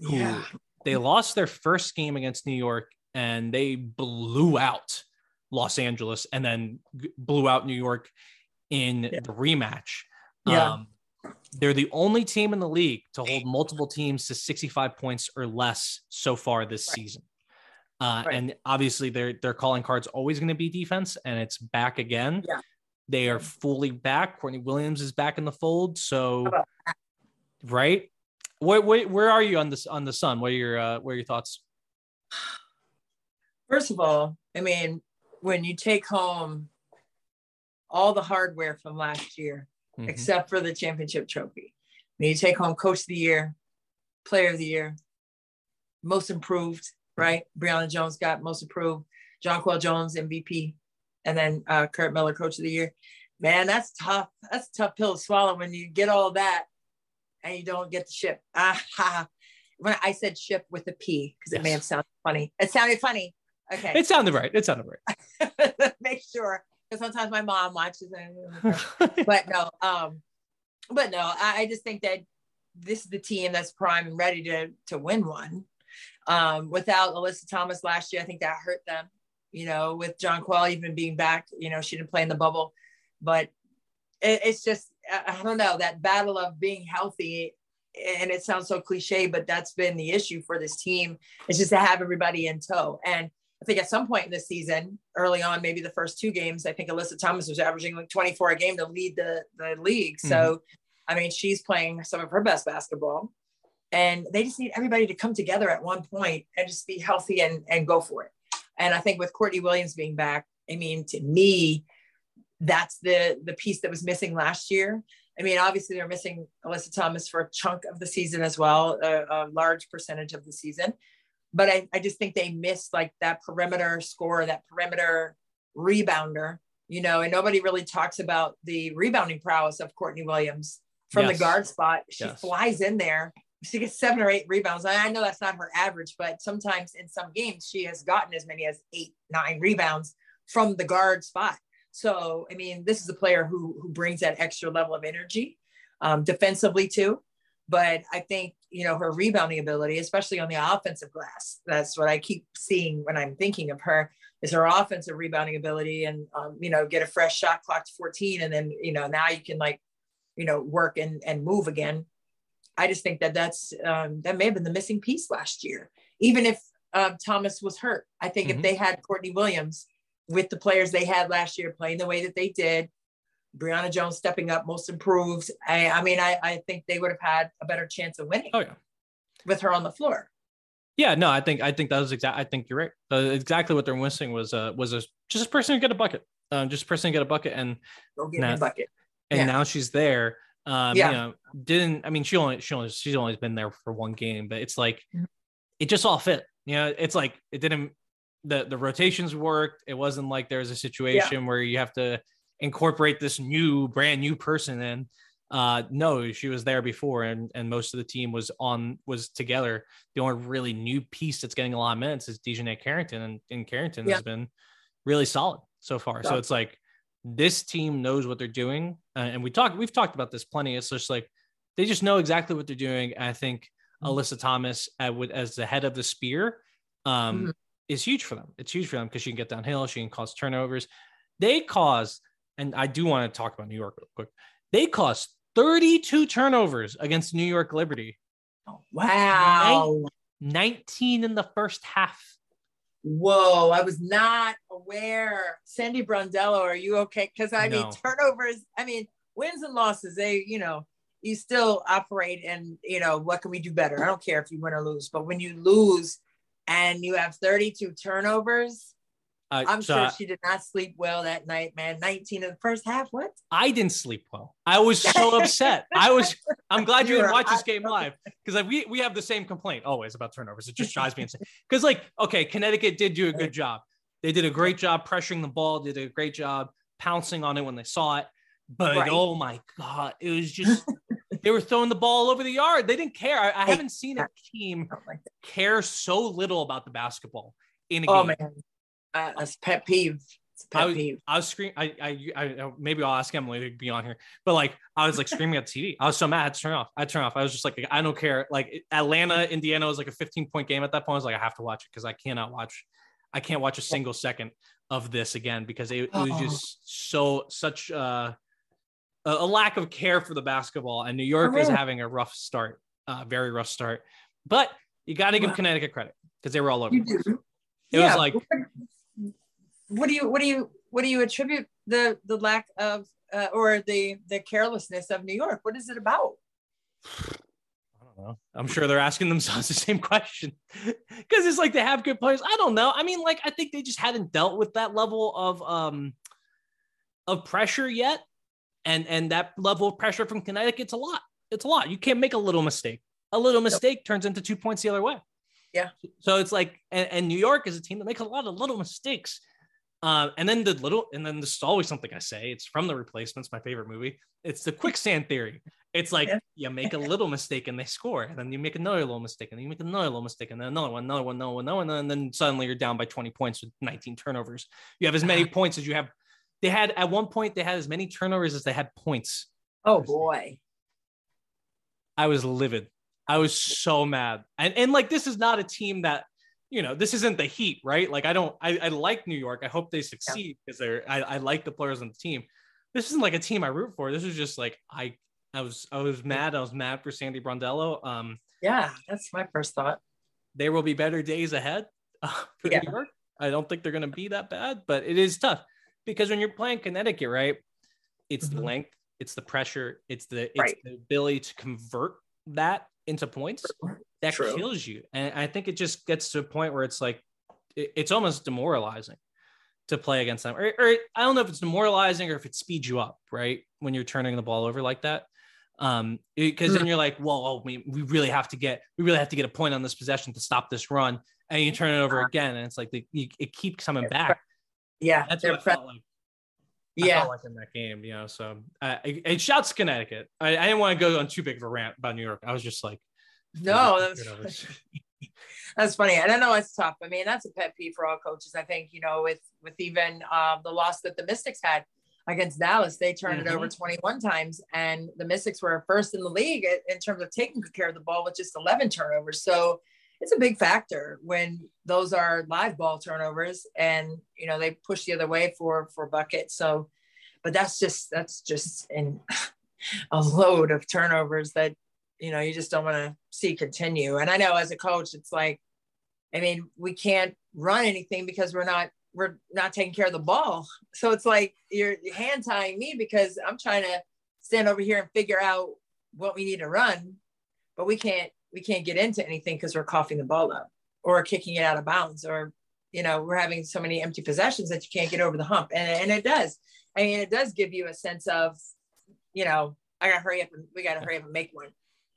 who Yeah. they lost their first game against New York and they blew out Los Angeles and then blew out New York in Yeah. the rematch. Yeah. Um, they're the only team in the league to hold multiple teams to 65 points or less so far this Right. season. Uh, Right. And obviously, their their calling card's always going to be defense, and it's back again. Yeah. They are fully back. Courtney Williams is back in the fold. So, right, where, where where are you on this on the Sun? What are your uh, what are your thoughts? First of all, I mean, when you take home all the hardware from last year, Mhm. except for the championship trophy. When you take home coach of the year, player of the year, most improved, right? Brionna Jones got most improved, Jonquel Jones MVP, and then uh, Curt Miller coach of the year. Man, that's tough. That's a tough pill to swallow when you get all that and you don't get the ship. Ah, (laughs) ha. When I said ship with a P, because it may have sounded funny. It sounded funny. Okay. It sounded right. It sounded right. (laughs) Make sure. Because sometimes my mom watches it. (laughs) but no, um, but no, I, I just think that this is the team that's prime and ready to to win one. Um, without Alyssa Thomas last year, I think that hurt them. You know, with Jonquel even being back, you know, she didn't play in the bubble, but it, it's just I don't know that battle of being healthy. And it sounds so cliche, but that's been the issue for this team. It's just to have everybody in tow. And I think at some point in this season, early on, maybe the first two games, I think Alyssa Thomas was averaging like 24 a game to lead the, the league. So, mm-hmm. I mean, she's playing some of her best basketball. And they just need everybody to come together at one point and just be healthy and, and go for it. And I think with Courtney Williams being back, I mean, to me, that's the the piece that was missing last year. I mean, obviously they're missing Alyssa Thomas for a chunk of the season as well, a, a large percentage of the season but I, I just think they missed like that perimeter score, that perimeter rebounder, you know, and nobody really talks about the rebounding prowess of Courtney Williams from Yes. the guard spot. She Yes. flies in there. She gets seven or eight rebounds. I I know that's not her average, but sometimes in some games she has gotten as many as eight, nine rebounds from the guard spot. So, I mean, this is a player who who brings that extra level of energy um, defensively too. But I think you know her rebounding ability, especially on the offensive glass. That's what I keep seeing when I'm thinking of her is her offensive rebounding ability, and um, you know get a fresh shot clock to 14, and then you know now you can like you know work and and move again. I just think that that's um, that may have been the missing piece last year. Even if um, Thomas was hurt, I think Mhm. if they had Courtney Williams with the players they had last year playing the way that they did, Brionna Jones stepping up, most improved. I, I mean, I, I think they would have had a better chance of winning Oh yeah. with her on the floor. Yeah, no, I think I think that was exact. I think you're right. Uh, exactly what they're missing was uh was a just a person who get a bucket, um, just a person who get a bucket, and Go get Nah. a bucket. and Yeah. now she's there. Um, Yeah. you know, didn't I mean she only she only she's only been there for one game, but it's like Mhm. it just all fit. You know, it's like it didn't the the rotations worked. It wasn't like there was a situation where you have to incorporate this new brand new person in. Uh no, she was there before and and most of the team was on was together. The only really new piece that's getting a lot of minutes is DiJonai Carrington and, and Carrington Yeah. has been really solid so far. So it's like this team knows what they're doing, uh, and we talked. We've talked about this plenty. It's just like they just know exactly what they're doing. I think Mhm. Alyssa Thomas, uh, with, as the head of the spear, um, Mhm. Is huge for them. It's huge for them because she can get downhill. She can cause turnovers. They cause, and I do want to talk about New York real quick. They caused 32 turnovers against New York Liberty, wow. 19 in the first half. Whoa. I was not aware. Sandy Brondello, are you okay? Because I mean, turnovers, I mean, wins and losses, they, you know, you still operate and, you know, what can we do better? I don't care if you win or lose, but when you lose and you have 32 turnovers, Uh, I'm so sure she did not sleep well that night, man. 19 in the first half. What? I didn't sleep well. I was so (laughs) upset. I was. I'm glad you You're didn't watch this game live because we we have the same complaint always about turnovers. It just drives me insane. Because like, okay, Connecticut did do a good job. They did a great job pressuring the ball. Did a great job pouncing on it when they saw it. But Right. oh my god, it was just (laughs) they were throwing the ball all over the yard. They didn't care. I, I haven't seen a team I don't like that. care so little about the basketball in a game. Oh, game. man. Uh, that's pet peeve. I pet was, peeve. I was screaming. I, I, I, maybe I'll ask Emily to be on here, but like, I was like screaming at the TV. I was so mad. I had to turn off. I had to turn off. I was just like, I don't care. Like Atlanta, Indiana was like a 15 point game at that point. I was like, I have to watch it because I cannot watch. I can't watch a single second of this again because it, it was just so such uh, a, a lack of care for the basketball. And New York is really? having a rough start, uh, very rough start. But you got to give Wow. Connecticut credit because they were all over. You do. It was like- What, what do you what do you what do you attribute the the lack of uh, or the the carelessness of New York? What is it about? I don't know. I'm sure they're asking themselves the same question (laughs) because it's like they have good players. I don't know. I mean, like I think they just hadn't dealt with that level of um of pressure yet, and and that level of pressure from Connecticut's a lot. It's a lot. You can't make a little mistake. A little mistake turns into two points the other way. Yeah. So it's like, and, and New York is a team that makes a lot of little mistakes. Um, and then the little, and then this is always something I say. It's from the replacements, my favorite movie. It's the quicksand theory. It's like Yeah. you make a little mistake and they score, and then you make another little mistake, and then you make another little mistake, and then another one, another one, another one, another one, and then suddenly you're down by 20 points with 19 turnovers. You have as many points as you have. They had at one point they had as many turnovers as they had points. Oh boy. I was livid. I was so mad. And and like this is not a team that, you know, this isn't the Heat, right? Like I don't I, I like New York. I hope they succeed because they're I, I like the players on the team. This isn't like a team I root for. This is just like I I was I was mad. I was mad for Sandy Brondello. Um Yeah, that's my first thought. there will be better days ahead uh, (laughs) for Yeah. New York. I don't think they're going to be that bad, but it is tough because when you're playing Connecticut, right? It's the Mhm. length, it's the pressure, it's the it's Right. the ability to convert that into points (laughs) that True. kills you. And I think it just gets to a point where it's like it- it's almost demoralizing to play against them. Or, or I don't know if it's demoralizing or if it speeds you up, right? When you're turning the ball over like that. Um, because then you're like, well, oh, we, we really have to get we really have to get a point on this possession to stop this run. And you turn it over again, and it's like the, you, it keeps coming back. Yeah, That's what I pre- felt like. I yeah. felt like in that game, you know. So uh, it, it shouts Connecticut. I, I didn't want to go on too big of a rant about New York. I was just like, (laughs) No, (laughs) that's turnovers. (laughs) That's funny. And I know it's tough. I mean, that's a pet peeve for all coaches. I think, you know, with with even um, the loss that the Mystics had against Dallas, they turned it over 21 times, and the Mystics were first in the league in- in terms of taking good care of the ball with just 11 turnovers. So it's a big factor when those are live ball turnovers, and you know they push the other way for for buckets. So, but that's just that's just in (laughs) a load of turnovers that you know you just don't want to see continue. And I know as a coach, it's like I mean, we can't run anything because we're not we're not taking care of the ball. So it's like you're hand tying me because I'm trying to stand over here and figure out what we need to run, but we can't we can't get into anything because we're coughing the ball up or kicking it out of bounds or you know we're having so many empty possessions that you can't get over the hump and, and it does i mean it does give you a sense of you know i gotta hurry up and we gotta hurry up and make one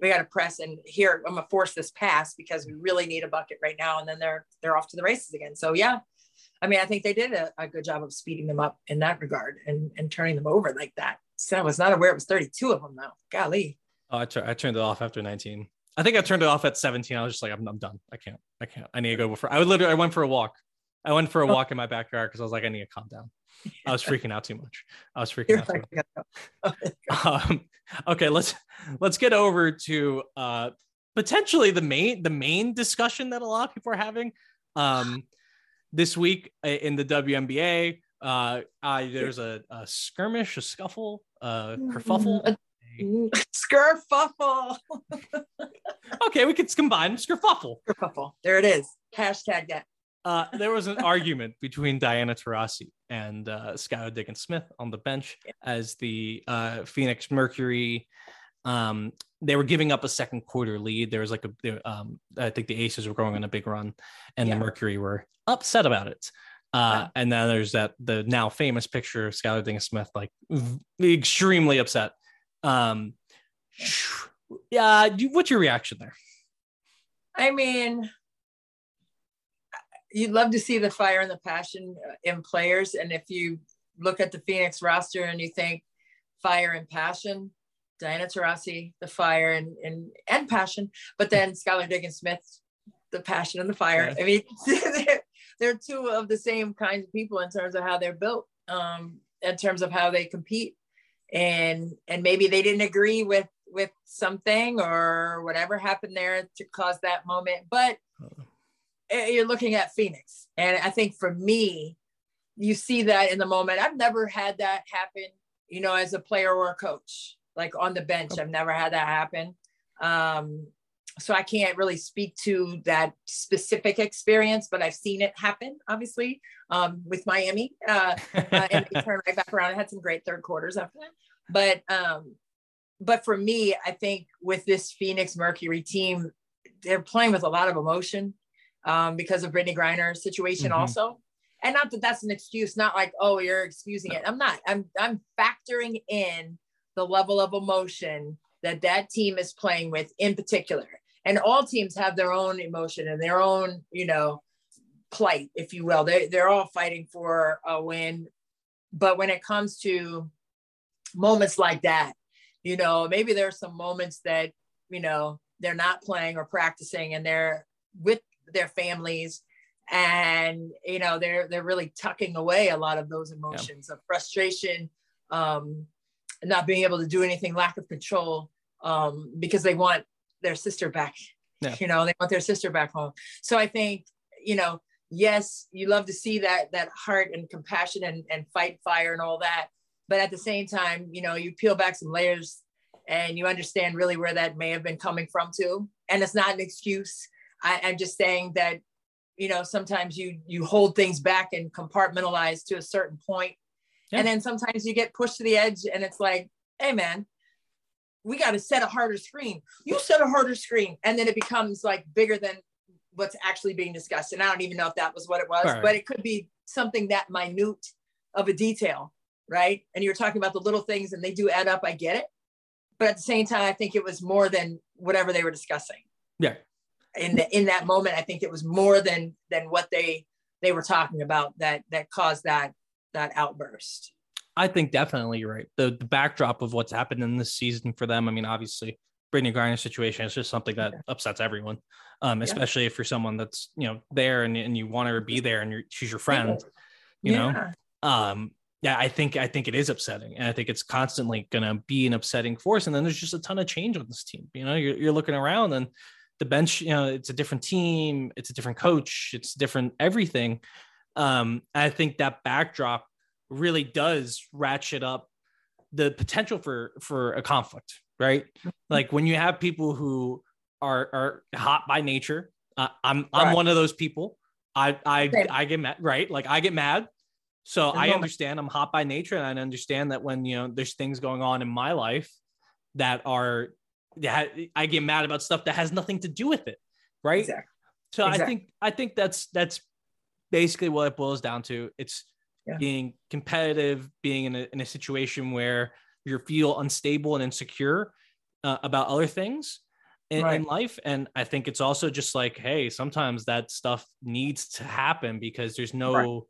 we got to press and here I'm gonna force this pass because we really need a bucket right now. And then they're they're off to the races again. So yeah, I mean I think they did a, a good job of speeding them up in that regard and and turning them over like that. So I was not aware it was 32 of them though. Golly. Oh, turned it off after 19. I think I turned it off at 17. I was just like, I'm, I'm done. I can't. I can't. I need to go before. I would literally. I went for a walk. I went for a Oh. walk in my backyard because I was like, I need to calm down. I was (laughs) freaking out too much. I was freaking You're out. Too much. (laughs) Um, okay, let's let's get over to uh, potentially the main the main discussion that a lot of people are having um, this week uh, in the WNBA. Uh, uh, there's a, a skirmish, a scuffle, a kerfuffle. A- (laughs) Skirfuffle. (laughs) Okay, we could combine skirfuffle. Skirfuffle. There it is. Hashtag that. Uh, there was an (laughs) argument between Diana Taurasi and uh, Skylar Diggins Smith on the bench as the uh, Phoenix Mercury. Um, they were giving up a second quarter lead. There was like a, um, I think the Aces were going on a big run, and Yeah. the Mercury were upset about it. Uh, and then there's that the now famous picture of Skylar Diggins Smith, like v- extremely upset. Um, (sniffs) yeah, what's your reaction there? I mean, you'd love to see the fire and the passion in players. And if you look at the Phoenix roster and you think fire and passion, Diana Taurasi, the fire and, and, and passion, but then Skylar Diggins Smith, the passion and the fire. I mean, (laughs) they're, they're two of the same kinds of people in terms of how they're built, um, in terms of how they compete. And, and maybe they didn't agree with, with something or whatever happened there to cause that moment. But eh, you're looking at Phoenix. And I think for me, you see that in the moment. I've never had that happen, you know, as a player or a coach, like on the bench. I've never had that happen. Um, so I can't really speak to that specific experience, but I've seen it happen, obviously, um, with Miami. Uh, uh, and they turned right back around. I had some great third quarters after that. But um, but for me, I think with this Phoenix Mercury team, they're playing with a lot of emotion um, because of Brittney Griner's situation Mhm. also. and not that that's an excuse, not like, oh, you're excusing it. I'm not. I'm I'm factoring in the level of emotion that that team is playing with in particular. And all teams have their own emotion and their own, you know, plight, if you will. They they're all fighting for a win. But when it comes to moments like that, you know, maybe there are some moments that, you know, they're not playing or practicing and they're with their families and you know they're they're really tucking away a lot of those emotions yeah. of frustration um not being able to do anything lack of control um because they want their sister back yeah. you know they want their sister back home. So i think you know yes you love to see that that heart and compassion and, and fight fire and all that. But at the same time you know you peel back some layers and you understand really where that may have been coming from too. And it's not an excuse. I, i'm just saying that you know sometimes you you hold things back and compartmentalize to a certain point. Yeah. and then sometimes you get pushed to the edge and it's like hey man we got to set a harder screen. You set a harder screen and then it becomes like bigger than what's actually being discussed and i don't even know if that was what it was right. but it could be something that minute of a detail right? And you're talking about the little things and they do add up i get it. But at the same time i think it was more than whatever they were discussing. Yeah. In the, in that moment i think it was more than than what they they were talking about that that caused that that outburst i think definitely you're right the the backdrop of what's happened in this season for them i mean obviously Brittney Griner situation is just something that upsets everyone, um, especially yeah. if you're someone that's you know there and, and you want her to be there and you're, she's your friend, you yeah. know. Um, yeah, I think I think it is upsetting, and I think it's constantly going to be an upsetting force. And then there's just a ton of change on this team. You know, you're, you're looking around and the bench, you know, it's a different team, it's a different coach, it's different everything. Um, I think that backdrop really does ratchet up the potential for for a conflict, right? Mm-hmm. Like when you have people who are are hot by nature. Uh, I'm I'm right. one of those people. I I. I get mad, right? Like I get mad. So I understand I'm hot by nature, and I understand that when you know there's things going on in my life that are yeah, I get mad about stuff that has nothing to do with it, right? Exactly. So exactly. I think I think that's that's basically what it boils down to. It's yeah. being competitive, being in a, in a situation where you feel unstable and insecure uh, about other things in, right. in, life. And I think it's also just like, hey, sometimes that stuff needs to happen because there's no, right.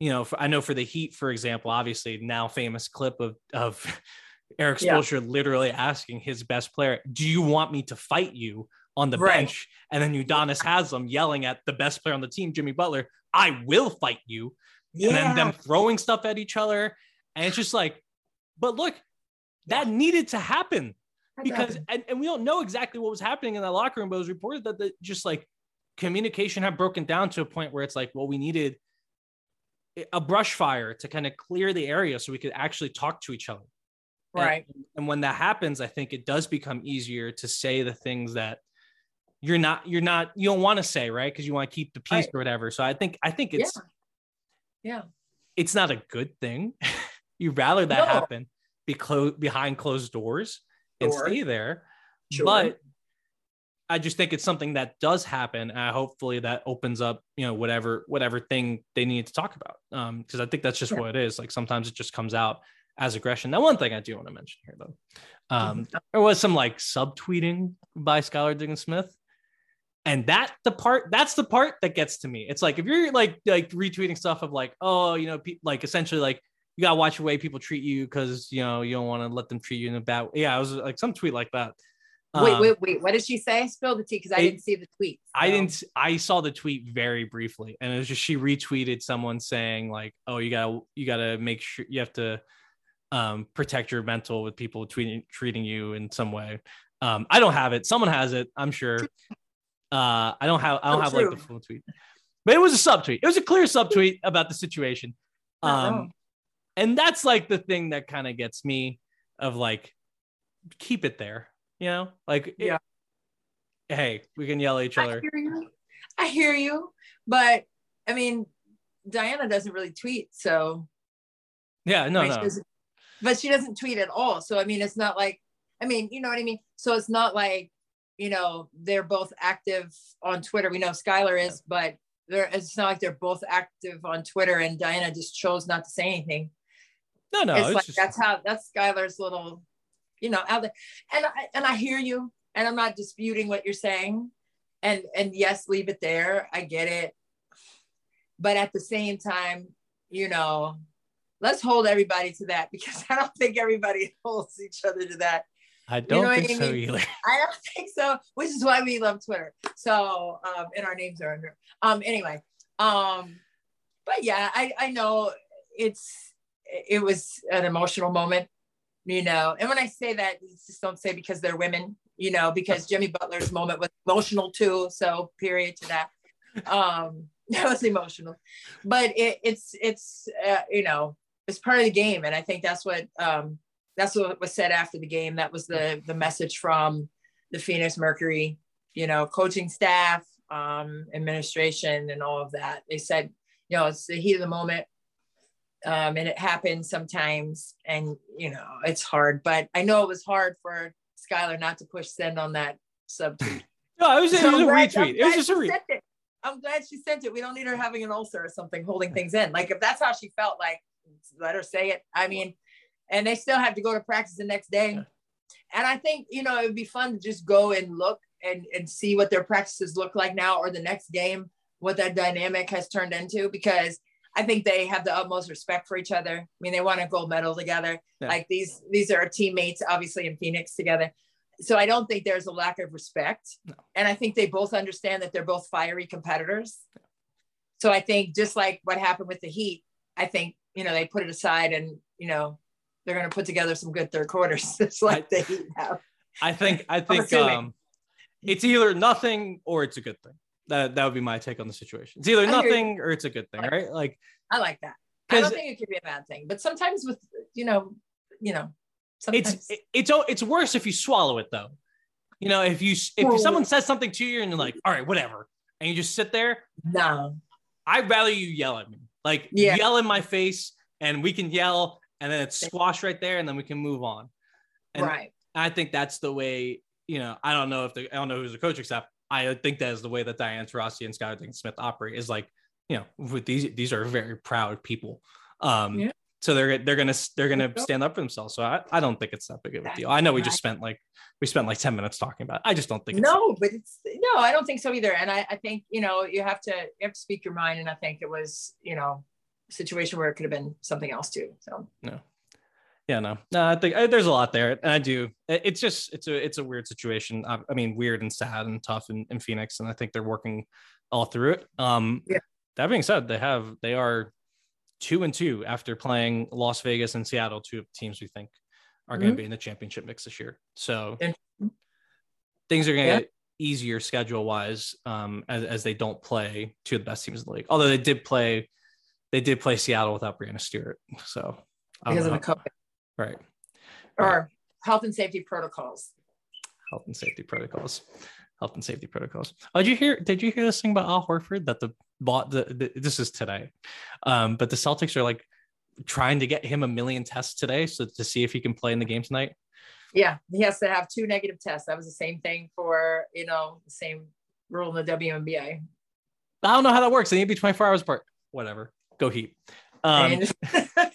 you know, for, I know for the Heat, for example, obviously now famous clip of of (laughs) Erik Spoelstra yeah. literally asking his best player, "Do you want me to fight you on the right. bench?" And then Udonis Haslem yelling at the best player on the team, Jimmy Butler, "I will fight you." Yeah. And then them throwing stuff at each other, and it's just like, but look, that needed to happen because and, and we don't know exactly what was happening in that locker room, but it was reported that the, just like communication had broken down to a point where it's like, well, we needed a brush fire to kind of clear the area so we could actually talk to each other. Right. And, and when that happens, I think it does become easier to say the things that you're not, you're not, you don't want to say, right? Because you want to keep the peace right. or whatever. So I think, I think it's, yeah, yeah. it's not a good thing. (laughs) You'd rather that no. happen be behind closed doors and sure. stay there. Sure. But I just think it's something that does happen. And hopefully that opens up, you know, whatever, whatever thing they need to talk about. Um, because I think that's just yeah. what it is. Like sometimes it just comes out as aggression. Now, one thing I do want to mention here, though, um, mm-hmm. there was some like subtweeting by Skylar Diggins Smith. And that the part that's the part that gets to me. It's like if you're like like retweeting stuff of like, oh, you know, pe- like essentially like you gotta watch the way people treat you because you know you don't want to let them treat you in a bad way. Yeah, I was like some tweet like that. Wait, um, wait, wait. What did she say? Spill the tea because I it, didn't see the tweet. So. I didn't. I saw the tweet very briefly, and it was just she retweeted someone saying like, "Oh, you gotta, you gotta make sure you have to um, protect your mental with people treating treating you in some way. Um, I don't have it. Someone has it. I'm sure. Uh, I don't have. I don't have like the full tweet, but it was a subtweet. It was a clear subtweet about the situation. Um, and that's like the thing that kind of gets me of like keep it there. You know, like yeah. It, hey, we can yell at each other. I hear you. I hear you, but I mean, Diana doesn't really tweet, so yeah, no, no but she doesn't tweet at all. So I mean, it's not like I mean, you know what I mean. So it's not like you know they're both active on Twitter. We know Skylar is, but they're it's not like they're both active on Twitter and Diana just chose not to say anything. No, no, it's, it's like just- that's how that's Skylar's little, you know, out there. And I and I hear you, and I'm not disputing what you're saying. And and yes, leave it there. I get it. But at the same time, you know, let's hold everybody to that (laughs) because I don't think everybody (laughs) holds each other to that. I don't know think I so either. (laughs) I don't think so, which is why we love Twitter. So, um, and our names are under. Um, anyway, um, but yeah, I I know it's it was an emotional moment, you know. And when I say that, just don't say because they're women, you know, because (laughs) Jimmy Butler's moment was emotional too. So, period to that. Um, (laughs) that was emotional, but it, it's it's uh, you know it's part of the game, and I think that's what um that's what was said after the game. That was the the message from the Phoenix Mercury, you know, coaching staff, um, administration, and all of that. They said, you know, it's the heat of the moment, um, and it happens sometimes, and you know, it's hard. But I know it was hard for Skylar not to push send on that sub. (laughs) (laughs) No, it was, it So was a I'm glad- retweet. It was just a she retweet. I'm glad she sent it. We don't need her having an ulcer or something holding things in. Like if that's how she felt, like let her say it. I mean, and they still have to go to practice the next day. And I think you know it would be fun to just go and look and and see what their practices look like now or the next game, what that dynamic has turned into because. I think they have the utmost respect for each other. I mean, they want a gold medal together. Yeah. Like these, these are teammates, obviously in Phoenix together. So I don't think there's a lack of respect and I think they both understand that they're both fiery competitors. So I think just like what happened with the Heat, I think you know they put it aside and you know they're going to put together some good third quarters, (laughs) just like the Heat have. I think I think um, it's either nothing or it's a good thing. That that would be my take on the situation. It's either I nothing or it's a good thing, right? Like I like that. I don't think it could be a bad thing, but sometimes with you know, you know, sometimes it's it- it's it's worse if you swallow it though. You know, if you if someone says something to you and you're like, all right, whatever, and you just sit there, no, I'd rather you yell at me. Like Yeah. yell in my face and we can yell and then it's squash right there and then we can move on. And right. I think that's the way, you know, I don't know if the I don't know who's the coaching staff. I think that is the way that Diane Taurasi and Diggins Smith operate is like, you know, with these these are very proud people. Um Yeah. so they're they're gonna they're gonna stand up for themselves. So I, I don't think it's that big of a deal. I know we just spent like we spent like 10 minutes talking about it. I just don't think it's No, but it's no, I don't think so either. And I, I think you know you have to you have to speak your mind, and I think it was you know situation where it could have been something else too. So yeah no no i think I, there's a lot there and i do it- it's just it's a it's a weird situation i, I mean weird and sad and tough in, in phoenix and i think they're working all through it um Yeah. that being said they have they are two and two after playing las vegas and seattle two of the teams we think are going Mhm. to be in the championship mix this year so things are going to Yeah. get easier schedule wise um as, as they don't play two of the best teams in the league although they did play they did play seattle without breanna stewart so because of the COVID right or health and safety protocols. health and safety protocols. Health and safety protocols. Oh, did you hear? Did you hear this thing about Al Horford that the bought the, the this is today, um, but the Celtics are like trying to get him a million tests today, so to see if he can play in the game tonight. Yeah, he has to have two negative tests. That was the same thing for you know the same rule in the WNBA. I don't know how that works. They need to be 24 hours apart. Whatever. Go Heat. Um,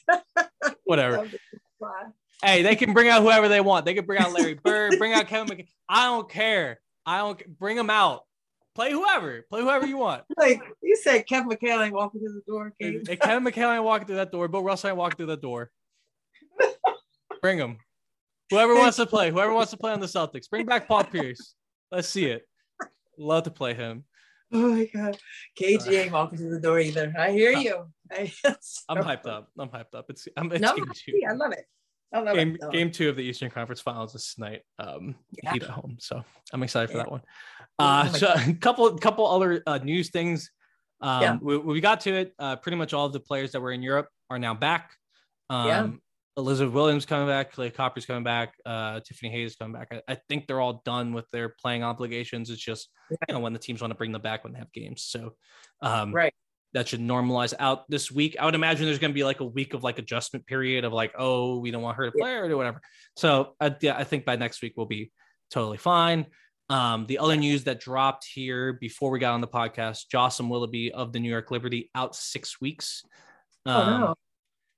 (laughs) whatever. Hey, they can bring out whoever they want. They can bring out Larry Bird, bring out Kevin McHale. I don't care. I don't bring them out. Play whoever. Play whoever you want. like you said, Kevin McHale ain't walking through the door. Kevin McHale ain't walking through that door, Bill Russell ain't walking through that door. Bring him. Whoever wants to play, whoever wants to play on the Celtics, bring back Paul Pierce. Let's see it. Love to play him. (laughs) Oh my god, KG ain't walking through the door either. I hear you. (laughs) I, I'm hyped up. I'm hyped up. It's I'm it's No, game two. I love it. I love Game, it. game two of the Eastern Conference Finals this night. Um, Yeah. Heat at home. So I'm excited for that one. Oh Uh, my so a (laughs) couple couple other uh, news things. Um, Yeah. we, we got to it. Uh, pretty much all of the players that were in Europe are now back. Um, Yeah. Elizabeth Williams coming back, Kahleah Copper's coming back, uh, Tiffany Hayes coming back. I, I think they're all done with their playing obligations. It's just you know when the teams want to bring them back when they have games. So um, Right. that should normalize out this week. I would imagine there's going to be like a week of like adjustment period of like, oh, we don't want her to Yeah. play or whatever. So I, yeah, I think by next week we'll be totally fine. Um, the other news that dropped here before we got on the podcast, Jocelyn Willoughby of the New York Liberty out six weeks. Um, Oh, no.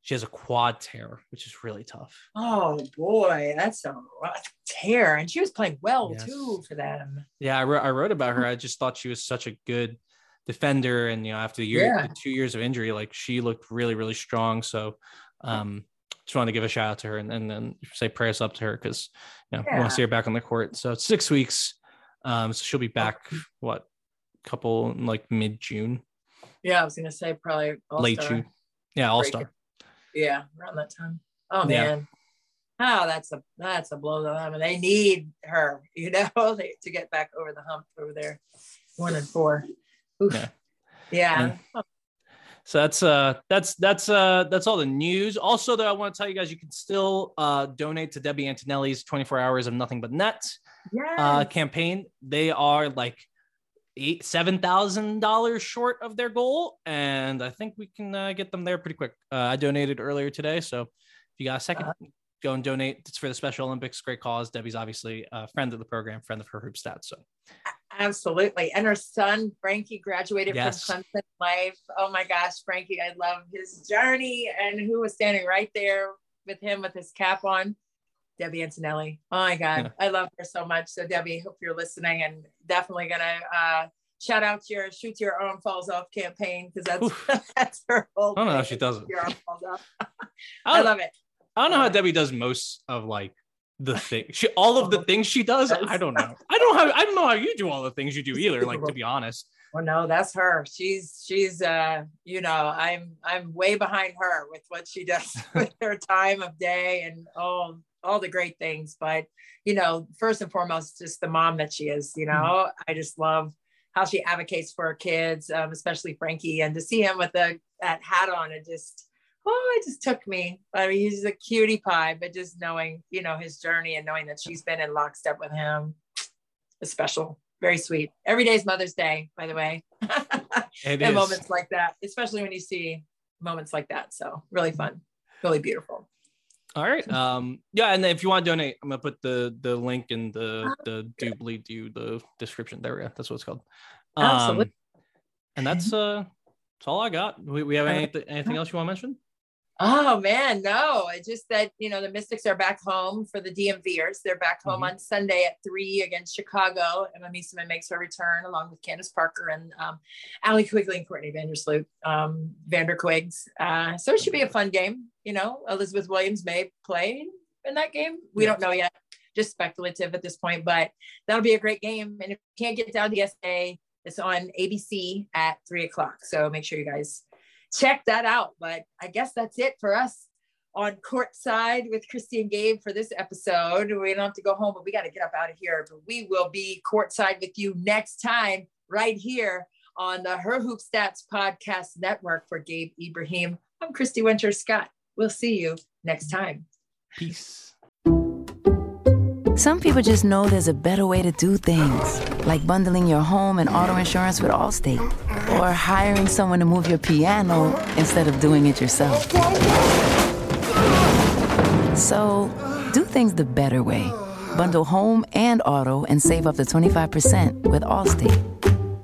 She has a quad tear, which is really tough. Oh boy, that's a rough tear. And she was playing well Yes. too for them. Yeah, I wrote, I wrote about her. I just thought she was such a good defender, and you know, after the year, Yeah. the two years of injury, like she looked really, really strong. So, um, just wanted to give a shout out to her and, and then say prayers up to her because you know we want to see her back on the court. So it's six weeks. Um, so she'll be back what couple like mid June, Yeah, I was gonna say probably late All-Star. June. Yeah, all star. Yeah, around that time. Oh Yeah. man. Oh, that's a that's a blow to them. And they need her, you know, (laughs) they, to get back over the hump over there. One and four. Oof. Yeah. Yeah. And- So that's uh that's that's uh that's all the news. Also, though, I want to tell you guys you can still uh donate to Debbie Antonelli's 24 hours of nothing but net Yes. uh campaign. They are like eight seven thousand dollars short of their goal, and I think we can uh, get them there pretty quick. Uh, I donated earlier today, so if you got a 2nd go and donate. It's for the Special Olympics. Great cause. Debbie's obviously a friend of the program, friend of her hoop stats. So Absolutely. And her son, Frankie, graduated Yes. from Clemson Life. Oh my gosh, Frankie, I love his journey. And who was standing right there with him with his cap on? Debbie Antonelli. Oh my God. Yeah. I love her so much. So, Debbie, hope you're listening and definitely going to uh, shout out your Shoot Your Arm Falls Off campaign because that's, Oof. (laughs) that's her whole I don't know how she does it. Your Arm Falls Off. (laughs) I love it. I don't know how Debbie does most of like the thing. She all of the things she does. I don't know. I don't have. I don't know how you do all the things you do either. Like to be honest. Well, no, that's her. She's she's uh, you know, I'm I'm way behind her with what she does (laughs) with her time of day and all all the great things. But you know, first and foremost, just the mom that she is. You know, I just love how she advocates for her kids, um, especially Frankie, and to see him with the that hat on, it just oh, it just took me. I mean, he's a cutie pie, but just knowing you know his journey and knowing that she's been in lockstep with him, is special. Very sweet. Every day is Mother's Day, by the way. (laughs) And is. moments like that, especially when you see moments like that. So really fun, really beautiful. All right. Um. Yeah. And then if you want to donate, I'm gonna put the the link in the the doobly do the description. There we go. That's what it's called. Um, Absolutely. And that's uh. That's all I got. We, we have anything anything else you want to mention? Oh man, no. It's just that you know the Mystics are back home for the DMVers. They're back home Mhm. on Sunday at three against Chicago. Emma Meesseman makes her return along with Candace Parker and um, Allie Quigley and Courtney Vandersloot, um, Vanderquigs. Uh, so it should be a fun game. You know, Elizabeth Williams may play in that game. We Yeah. don't know yet. Just speculative at this point, but that'll be a great game. And if you can't get down to SA, it's on ABC at three o'clock. So make sure you guys check that out. But I guess that's it for us on courtside with Christy and Gabe for this episode. We don't have to go home, but we got to get up out of here. But we will be courtside with you next time, right here on the Her Hoop Stats Podcast Network for Gabe Ibrahim. I'm Christy Winters-Scott. We'll see you next mm-hmm. time. Peace. Some people just know there's a better way to do things, like bundling your home and auto insurance with Allstate, or hiring someone to move your piano instead of doing it yourself. So, do things the better way. Bundle home and auto and save up to 25% with Allstate.